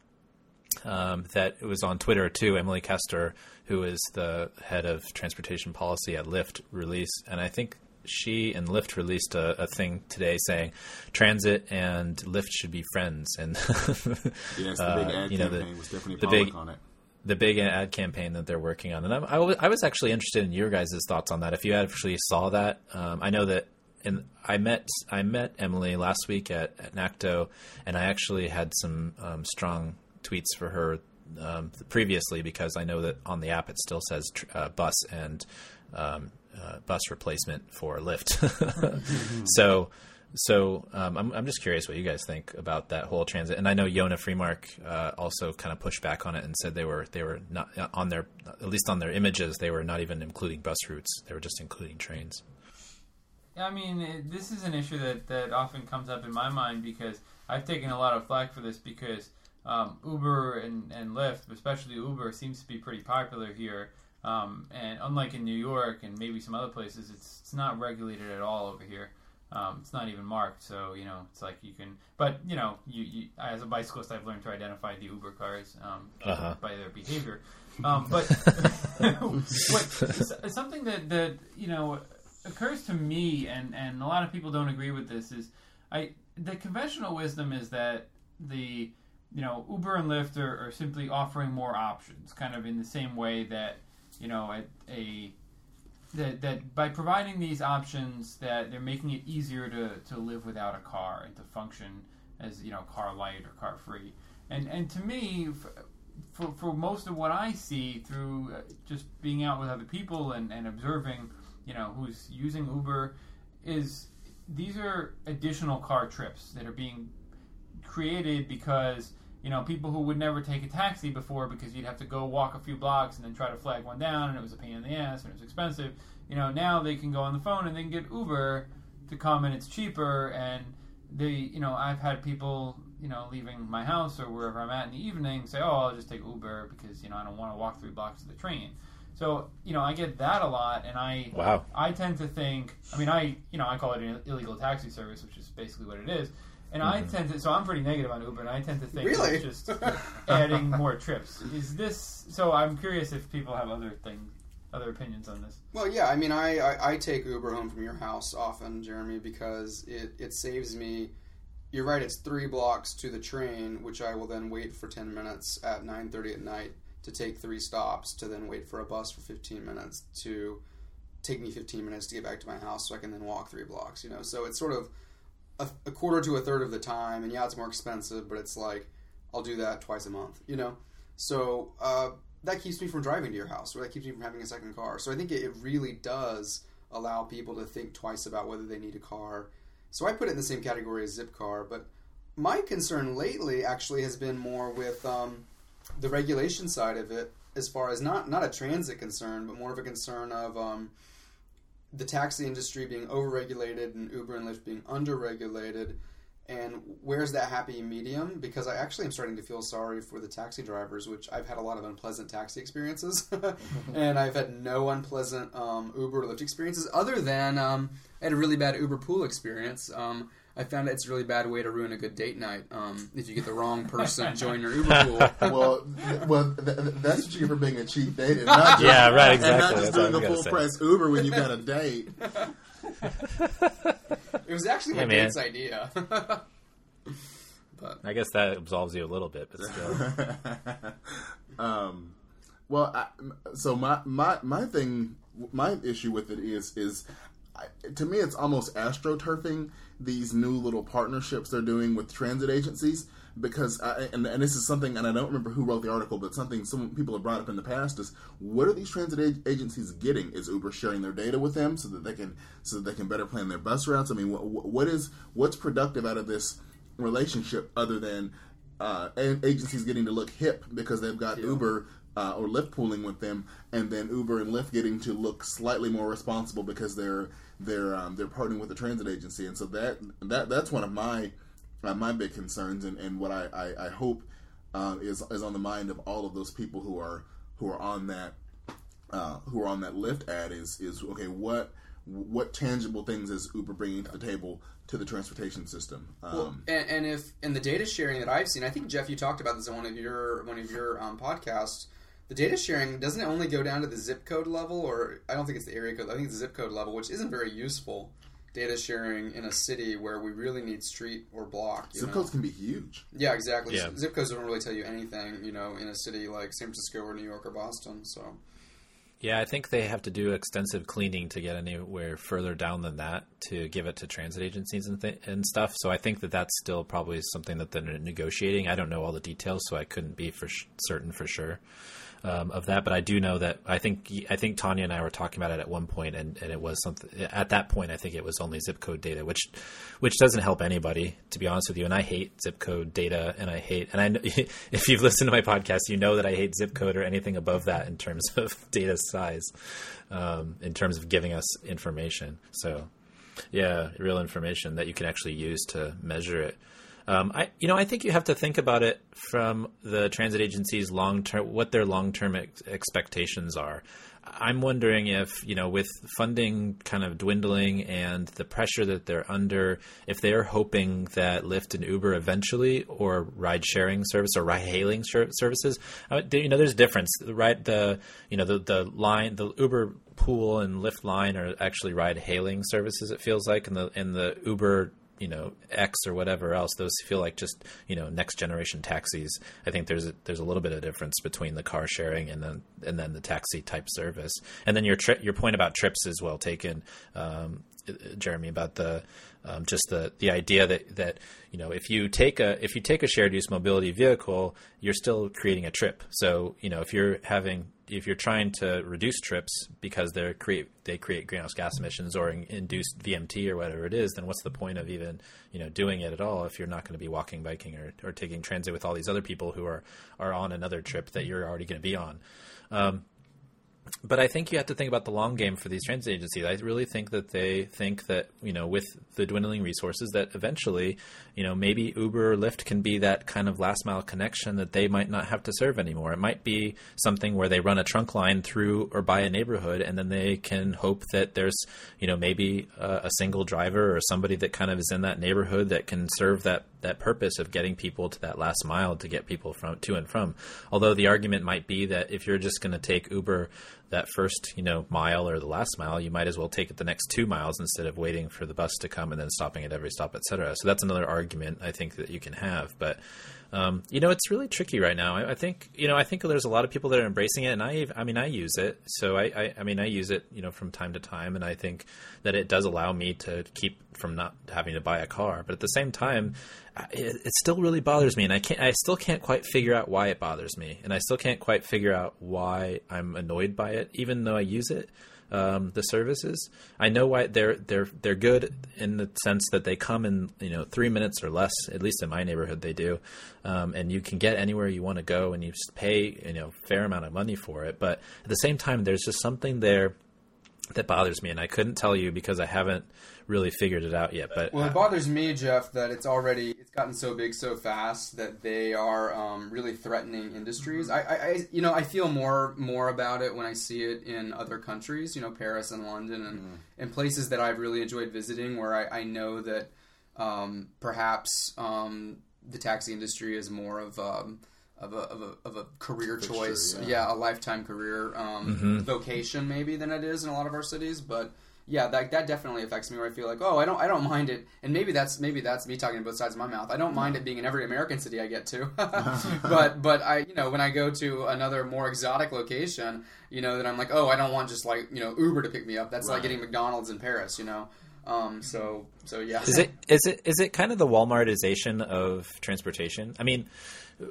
um, that it was on Twitter too. Emily Castor, who is the head of transportation policy at Lyft, released, and I think she and Lyft released a, a thing today saying transit and Lyft should be friends. And yes, the big uh, ad you know, campaign the- was definitely the big- on it. the big ad campaign that they're working on. And I'm, I, w- I was actually interested in your guys' thoughts on that. If you actually saw that, um, I know that. And I met I met Emily last week at, at NACTO, and I actually had some um, strong tweets for her um, previously because I know that on the app it still says uh, bus and um, uh, bus replacement for Lyft. so so um, I'm, I'm just curious what you guys think about that whole transit. And I know Yonah Freemark uh, also kind of pushed back on it and said they were they were not on their at least on their images they were not even including bus routes. They were just including trains. I mean, it, this is an issue that, that often comes up in my mind because I've taken a lot of flack for this because um, Uber and, and Lyft, especially Uber, seems to be pretty popular here. Um, and unlike in New York and maybe some other places, it's, it's not regulated at all over here. Um, it's not even marked, so you know it's like you can. But you know, you, you as a bicyclist, I've learned to identify the Uber cars um, Uh-huh. by their behavior. Um, but what, something that that you know occurs to me, and and a lot of people don't agree with this, is I the conventional wisdom is that the you know Uber and Lyft are, are simply offering more options, kind of in the same way that you know a, that, that by providing these options that they're making it easier to, to live without a car and to function as you know car light or car free. And and to me for, for most of what I see through uh, just being out with other people and, and observing you know who's using Uber is these are additional car trips that are being created because you know people who would never take a taxi before because you'd have to go walk a few blocks and then try to flag one down and it was a pain in the ass and it was expensive you know now they can go on the phone and they can get uber to come and it's cheaper and they you know i've had people you know leaving my house or wherever i'm at in the evening say oh i'll just take uber because you know i don't want to walk three blocks to the train so you know i get that a lot and i Wow. I tend to think. I mean, I you know I call it an illegal taxi service, which is basically what it is. And I mm-hmm. tend to, so I'm pretty negative on Uber, and I tend to think Really? it's just adding more trips. Is this? So I'm curious if people have other things, other opinions on this. Well, yeah. I mean, I, I, I take Uber home from your house often, Jeremy, because it, it saves me. You're right. It's three blocks to the train, which I will then wait for ten minutes at nine thirty at night to take three stops to then wait for a bus for fifteen minutes to take me fifteen minutes to get back to my house, so I can then walk three blocks. You know, so it's sort of a, a quarter to a third of the time, and yeah, it's more expensive, but it's like I'll do that twice a month. You know, so uh, that keeps me from driving to your house, or that keeps me from having a second car. So I think it, it really does allow people to think twice about whether they need a car. So I put it in the same category as Zipcar, but my concern lately actually has been more with um, the regulation side of it, as far as not not a transit concern, but more of a concern of um, the taxi industry being overregulated and Uber and Lyft being underregulated. And where's that happy medium? Because I actually am starting to feel sorry for the taxi drivers, which I've had a lot of unpleasant taxi experiences, and I've had no unpleasant um, Uber or Lyft experiences, other than um, I had a really bad Uber pool experience. Um, I found it's a really bad way to ruin a good date night um, if you get the wrong person join your Uber pool. well, well, th- th- that's what you get for being a cheap date, and not just, Yeah, right, exactly. and not just That's doing I a was gonna full say. price Uber when you got a date. It was actually my Hey, man. date's idea. but I guess that absolves you a little bit, but still. um, well, I, so my my my thing, my issue with it is is I, to me it's almost astroturfing these new little partnerships they're doing with transit agencies because I, and and this is something and I don't remember who wrote the article, but something some people have brought up in the past is what are these transit ag- agencies getting? Is Uber sharing their data with them so that they can so that they can better plan their bus routes? I mean, what, what is what's productive out of this relationship other than uh, a- agencies getting to look hip because they've got Uber uh, or Lyft pooling with them, and then Uber and Lyft getting to look slightly more responsible because they're they're um, they're partnering with the transit agency, and so that that that's one of my uh, my big concerns, and, and what I I, I hope uh, is is on the mind of all of those people who are who are on that uh, who are on that Lyft ad is is okay what what tangible things is Uber bringing to the table to the transportation system? Um, Well, and, and if in the data sharing that I've seen, I think Jeff, you talked about this in one of your one of your um, podcasts. The data sharing doesn't it only go down to the zip code level, or I don't think it's the area code. I think it's the zip code level, which isn't very useful. Data sharing in a city where we really need street or block. You zip know? codes can be huge. Yeah, exactly. Yeah. Zip codes don't really tell you anything, you know, in a city like San Francisco or New York or Boston. So Yeah, I think they have to do extensive cleaning to get anywhere further down than that to give it to transit agencies and, th- and stuff. So I think that that's still probably something that they're negotiating. I don't know all the details, so I couldn't be for sh- certain for sure um, of that. But I do know that I think I think Tanya and I were talking about it at one point, and, and it was something. At that point, I think it was only zip code data, which which doesn't help anybody, to be honest with you. And I hate zip code data, and I hate. And I if you've listened to my podcast, you know that I hate zip code or anything above that in terms of data size, um, in terms of giving us information. So, yeah, real information that you can actually use to measure it. Um, I, you know, I think you have to think about it from the transit agency's long term, what their long term ex- expectations are. I'm wondering if, you know, with funding kind of dwindling and the pressure that they're under, if they're hoping that Lyft and Uber eventually, or ride sharing service or ride hailing ser- services, uh, you know, there's a difference. The right, the you know, the the line, the Uber pool and Lyft line are actually ride hailing services. It feels like, and the and the Uber you know X or whatever else. Those feel like just you know next generation taxis. I think there's a, there's a little bit of difference between the car sharing and then and then the taxi type service. And then your tri- your point about trips is well taken, um, Jeremy, about the um, just the the idea that that you know if you take a if you take a shared use mobility vehicle, you're still creating a trip. So you know if you're having if you're trying to reduce trips because they create they create greenhouse gas emissions or in, induce VMT or whatever it is, then what's the point of even you know doing it at all if you're not going to be walking, biking, or, or taking transit with all these other people who are are on another trip that you're already going to be on. Um, but I think you have to think about the long game for these transit agencies. I really think that they think that you know with the dwindling resources that eventually, you know, maybe Uber or Lyft can be that kind of last mile connection that they might not have to serve anymore. It might be something where they run a trunk line through or by a neighborhood, and then they can hope that there's you know maybe a, single driver or somebody that kind of is in that neighborhood that can serve that that purpose of getting people to that last mile to get people from to and from. Although the argument might be that if you're just going to take Uber that first you know mile or the last mile, you might as well take it the next two miles instead of waiting for the bus to come and then stopping at every stop, etc. So that's another argument I think that you can have, but. Um, you know, it's really tricky right now. I, I think, you know, I think there's a lot of people that are embracing it, and I, I mean, I use it. So I, I, I mean, I use it, you know, from time to time, and I think that it does allow me to keep from not having to buy a car. But at the same time, it, it still really bothers me, and I can't, I still can't quite figure out why it bothers me, and I still can't quite figure out why I'm annoyed by it, even though I use it um, the services. I know why they're they're they're good in the sense that they come in you know three minutes or less. At least in my neighborhood, they do, um, and you can get anywhere you want to go, and you just pay you know fair amount of money for it. But at the same time, there's just something there that bothers me, and I couldn't tell you because I haven't really figured it out yet. But Well, it bothers me, Jeff, that it's already it's gotten so big so fast that they are um, really threatening industries. I, I, I, you know, I feel more more about it when I see it in other countries. You know, Paris and London and and places that I've really enjoyed visiting, where I, I know that um, perhaps um, the taxi industry is more of um, of a, of a, of a career Fixture, choice, yeah. yeah. a lifetime career um, vocation maybe than it is in a lot of our cities, but yeah, that, that definitely affects me. Where I feel like, oh, I don't, I don't mind it, and maybe that's maybe that's me talking to both sides of my mouth. I don't mind it being in every American city I get to, but but I, you know, when I go to another more exotic location, you know, then I'm like, oh, I don't want just like you know Uber to pick me up. That's like getting McDonald's in Paris, you know. Um, so so yeah, is it is it is it kind of the Walmartization of transportation? I mean,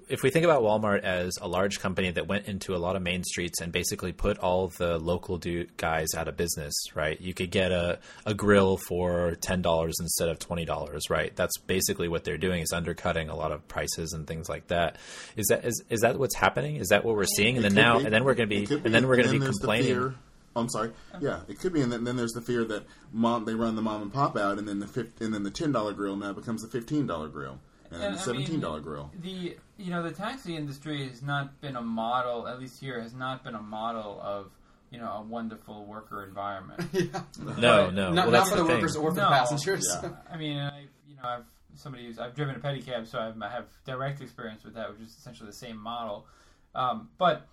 if we think about Walmart as a large company that went into a lot of main streets and basically put all the local dude guys out of business, right? You could get a, a grill for ten dollars instead of twenty dollars, right? That's basically what they're doing is undercutting a lot of prices and things like that. Is that is, is that what's happening? Is that what we're seeing? And It then now be. and then we're going to It be and then we're going to be there's the complaining. oh, I'm sorry. Oh. Yeah, it could be, and then, then there's the fear that mom they run the mom and pop out, and then the fif- and then the ten dollar grill now becomes the fifteen dollar grill and, And, seventeen dollar mean, grill. The you know the taxi industry has not been a model, at least here, has not been a model of you know a wonderful worker environment. yeah. No, no. Not, well, not for the, the workers or for the passengers. Yeah. I mean, I you know I've somebody who's I've driven a pedicab, so I've, I have direct experience with that, which is essentially the same model. Um, but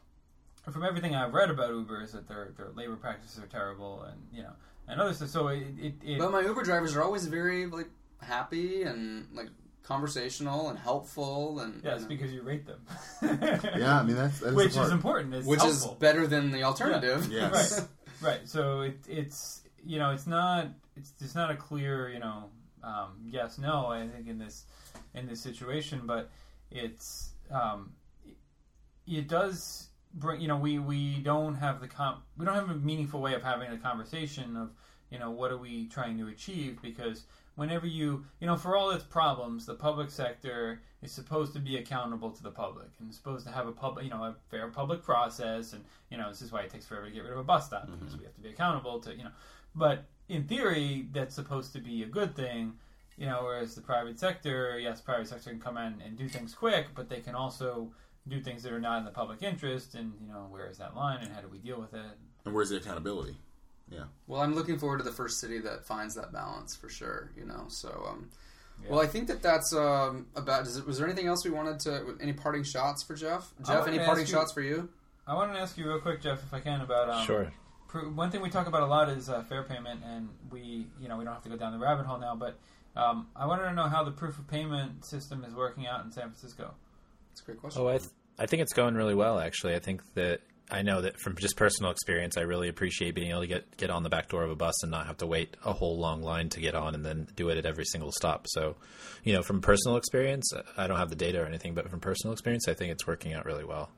from everything I've read about Uber, is that their their labor practices are terrible, and you know, and other stuff. So it it, it But my Uber drivers are always very like happy and like conversational and helpful and yeah, it's you know, because you rate them. Yeah, I mean that's, that's which the is important. It's which helpful. is better than the alternative. Yeah. Right. right. So it, it's you know it's not it's it's not a clear you know um, yes no I think in this in this situation, but it's um, it, it does bring you know we we don't have the com- we don't have a meaningful way of having a conversation of you know what are we trying to achieve because whenever you you know for all its problems the public sector is supposed to be accountable to the public and is supposed to have a public you know a fair public process and you know this is why it takes forever to get rid of a bus stop because mm-hmm. we have to be accountable to you know. But in theory that's supposed to be a good thing you know whereas the private sector yes private sector can come in and do things quick but they can also do things that are not in the public interest and you know where is that line and how do we deal with it? And where's the accountability? Yeah. Well, I'm looking forward to the first city that finds that balance for sure. You know, so um, Yeah. well, I think that that's um, about. Is it, was there anything else we wanted to? Any parting shots for Jeff? Jeff, any parting you- shots for you? i wanted to ask you real quick jeff if i can about um, Sure. pr- one thing we talk about a lot is uh, fair payment, and we, you know, we don't have to go down the rabbit hole now. But um, I wanted to know how the proof of payment system is working out in San Francisco. That's a great question. Oh, I th- I think it's going really well. Actually, I think that I know that from just personal experience, I really appreciate being able to get get on the back door of a bus and not have to wait a whole long line to get on, and then do it at every single stop. So, you know, from personal experience, I don't have the data or anything, but from personal experience, I think it's working out really well.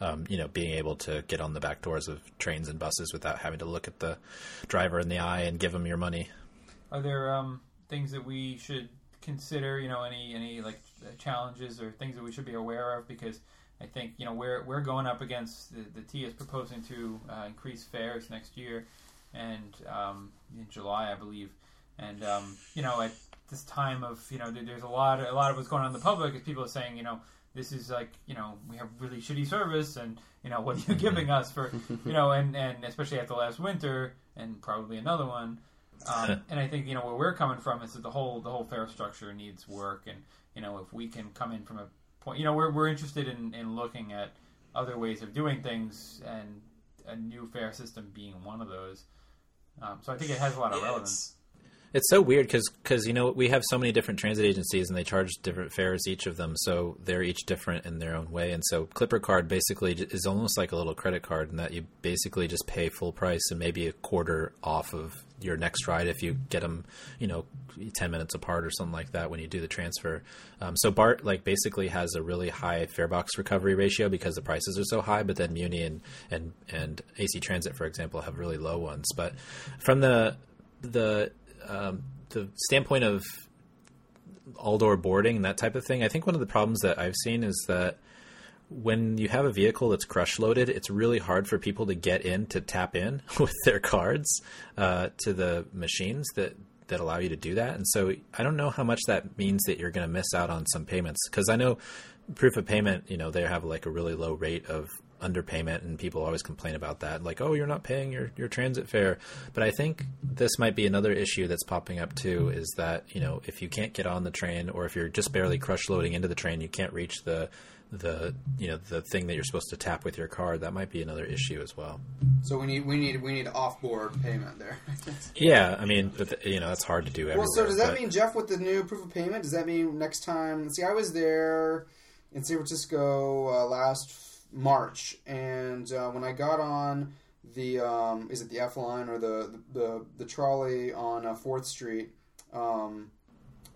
Um, you know, being able to get on the back doors of trains and buses without having to look at the driver in the eye and give them your money. Are there um, things that we should consider? You know, any any like challenges or things that we should be aware of? Because I think you know we're we're going up against the, the T is proposing to uh, increase fares next year, and um, in July, I believe. And um, you know, at this time of you know, there- there's a lot a lot of what's going on in the public is people are saying you know this is like you know we have really shitty service and you know what are you giving us for you know and and especially after last winter and probably another one um, and I think you know where we're coming from is that the whole the whole fare structure needs work, and you know if we can come in from a point, you know we're we're interested in, in looking at other ways of doing things, and a new fare system being one of those. Um, so I think it has a lot of relevance. It's so weird because you know we have so many different transit agencies and they charge different fares each of them, so they're each different in their own way. And so Clipper Card basically is almost like a little credit card in that you basically just pay full price and maybe a quarter off of your next ride if you get them, you know, ten minutes apart or something like that when you do the transfer. Um, so Bart like basically has a really high fare box recovery ratio because the prices are so high, but then Muni and and and AC Transit, for example, have really low ones. But from the the um, the standpoint of all door boarding and that type of thing, I think one of the problems that I've seen is that when you have a vehicle that's crush loaded, it's really hard for people to get in to tap in with their cards uh, to the machines that that allow you to do that. And so I don't know how much that means that you're going to miss out on some payments because I know proof of payment, you know, they have like a really low rate of underpayment and people always complain about that like oh you're not paying your, your transit fare but i think this might be another issue that's popping up too is that you know if you can't get on the train or if you're just barely crush loading into the train you can't reach the the you know the thing that you're supposed to tap with your card that might be another issue as well So we need we need we need off board payment there. yeah i mean you know that's hard to do everywhere well, so does that but- mean Jeff with the new proof of payment? Does that mean next time? See, I was there in San Francisco uh, last March, and uh, when I got on the um, is it the F line or the the, the, the trolley on uh, Fourth Street? Um,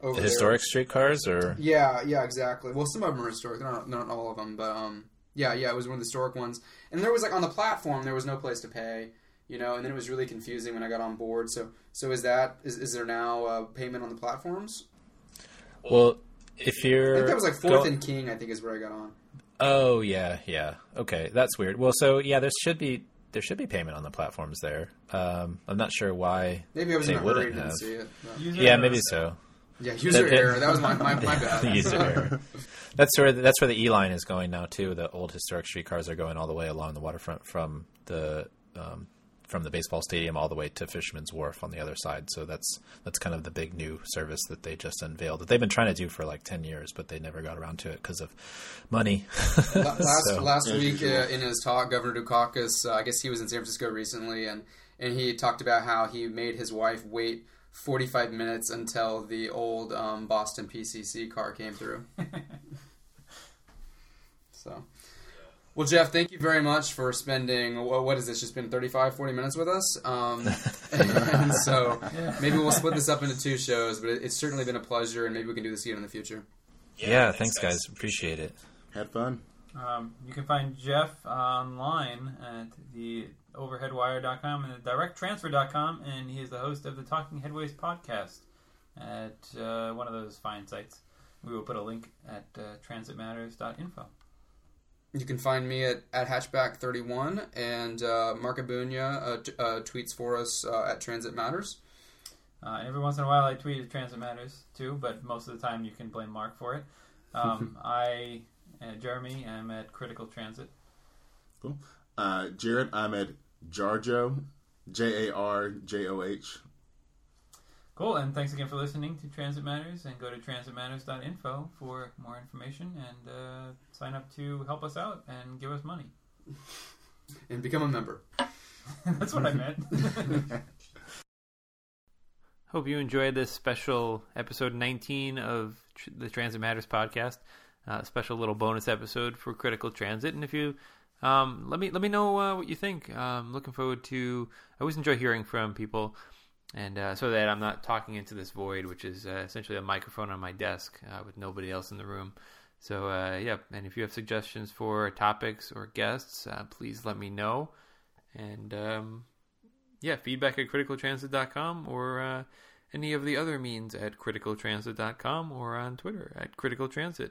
over the there. historic streetcars or Yeah, yeah, exactly. Well, some of them are historic. Not, not all of them, but um, yeah, yeah, it was one of the historic ones. And there was like on the platform, there was no place to pay, you know. And then it was really confusing when I got on board. So, so is that is, is there now uh, payment on the platforms? well if you're think that was like Fourth go- and King. I think is where I got on. Oh yeah, yeah. Okay, that's weird. Well, so yeah, there should be there should be payment on the platforms there. Um, I'm not sure why. Maybe I was They in a hurry, wouldn't didn't have. see it. but- Yeah, maybe so. Yeah, user That- error. That was my my, my bad. User error. That's where that's where the E line is going now too. The old historic streetcars are going all the way along the waterfront from the um, from the baseball stadium all the way to Fisherman's Wharf on the other side. So that's that's kind of the big new service that they just unveiled that they've been trying to do for like ten years, but they never got around to it because of money. last So- last Yeah, week sure. uh, in his talk, Governor Dukakis, uh, I guess he was in San Francisco recently, and and he talked about how he made his wife wait 45 minutes until the old um, Boston PCC car came through. so. Well, Jeff, thank you very much for spending, what, what is this, just been 35, 40 minutes with us? Um, and so maybe we'll split this up into two shows, but it, it's certainly been a pleasure, and maybe we can do this again in the future. yeah, thanks guys, appreciate it. Had fun. Um, you can find Jeff online at the overheadwire.com and the directtransfer.com, and he is the host of the Talking Headways podcast at uh, one of those fine sites. We will put a link at uh, transitmatters.info. You can find me at, at Hatchback31, and uh, Marc Ebuña uh, t- uh, tweets for us uh, at Transit Matters. Uh, every once in a while, I tweet at Transit Matters too, but most of the time, you can blame Mark for it. Um, I, uh, Jeremy, am at Critical Transit. Cool. Uh, Jared, I'm Jarjo, J A R J O H. Cool, and thanks again for listening to Transit Matters, and go to transitmatters.info for more information and uh, sign up to help us out and give us money. And become a member. That's what I meant. Hope you enjoyed this special episode 19 of tr- the Transit Matters podcast. Uh, a special little bonus episode for Critical Transit, and if you um, let me let me know uh, what you think. Um, looking forward to. I always enjoy hearing from people, and uh, so that I'm not talking into this void, which is uh, essentially a microphone on my desk uh, with nobody else in the room. So uh, yeah, and if you have suggestions for topics or guests, uh, please let me know. And um, yeah, feedback at criticaltransit.com or any of the other means at criticaltransit.com or on Twitter at criticaltransit.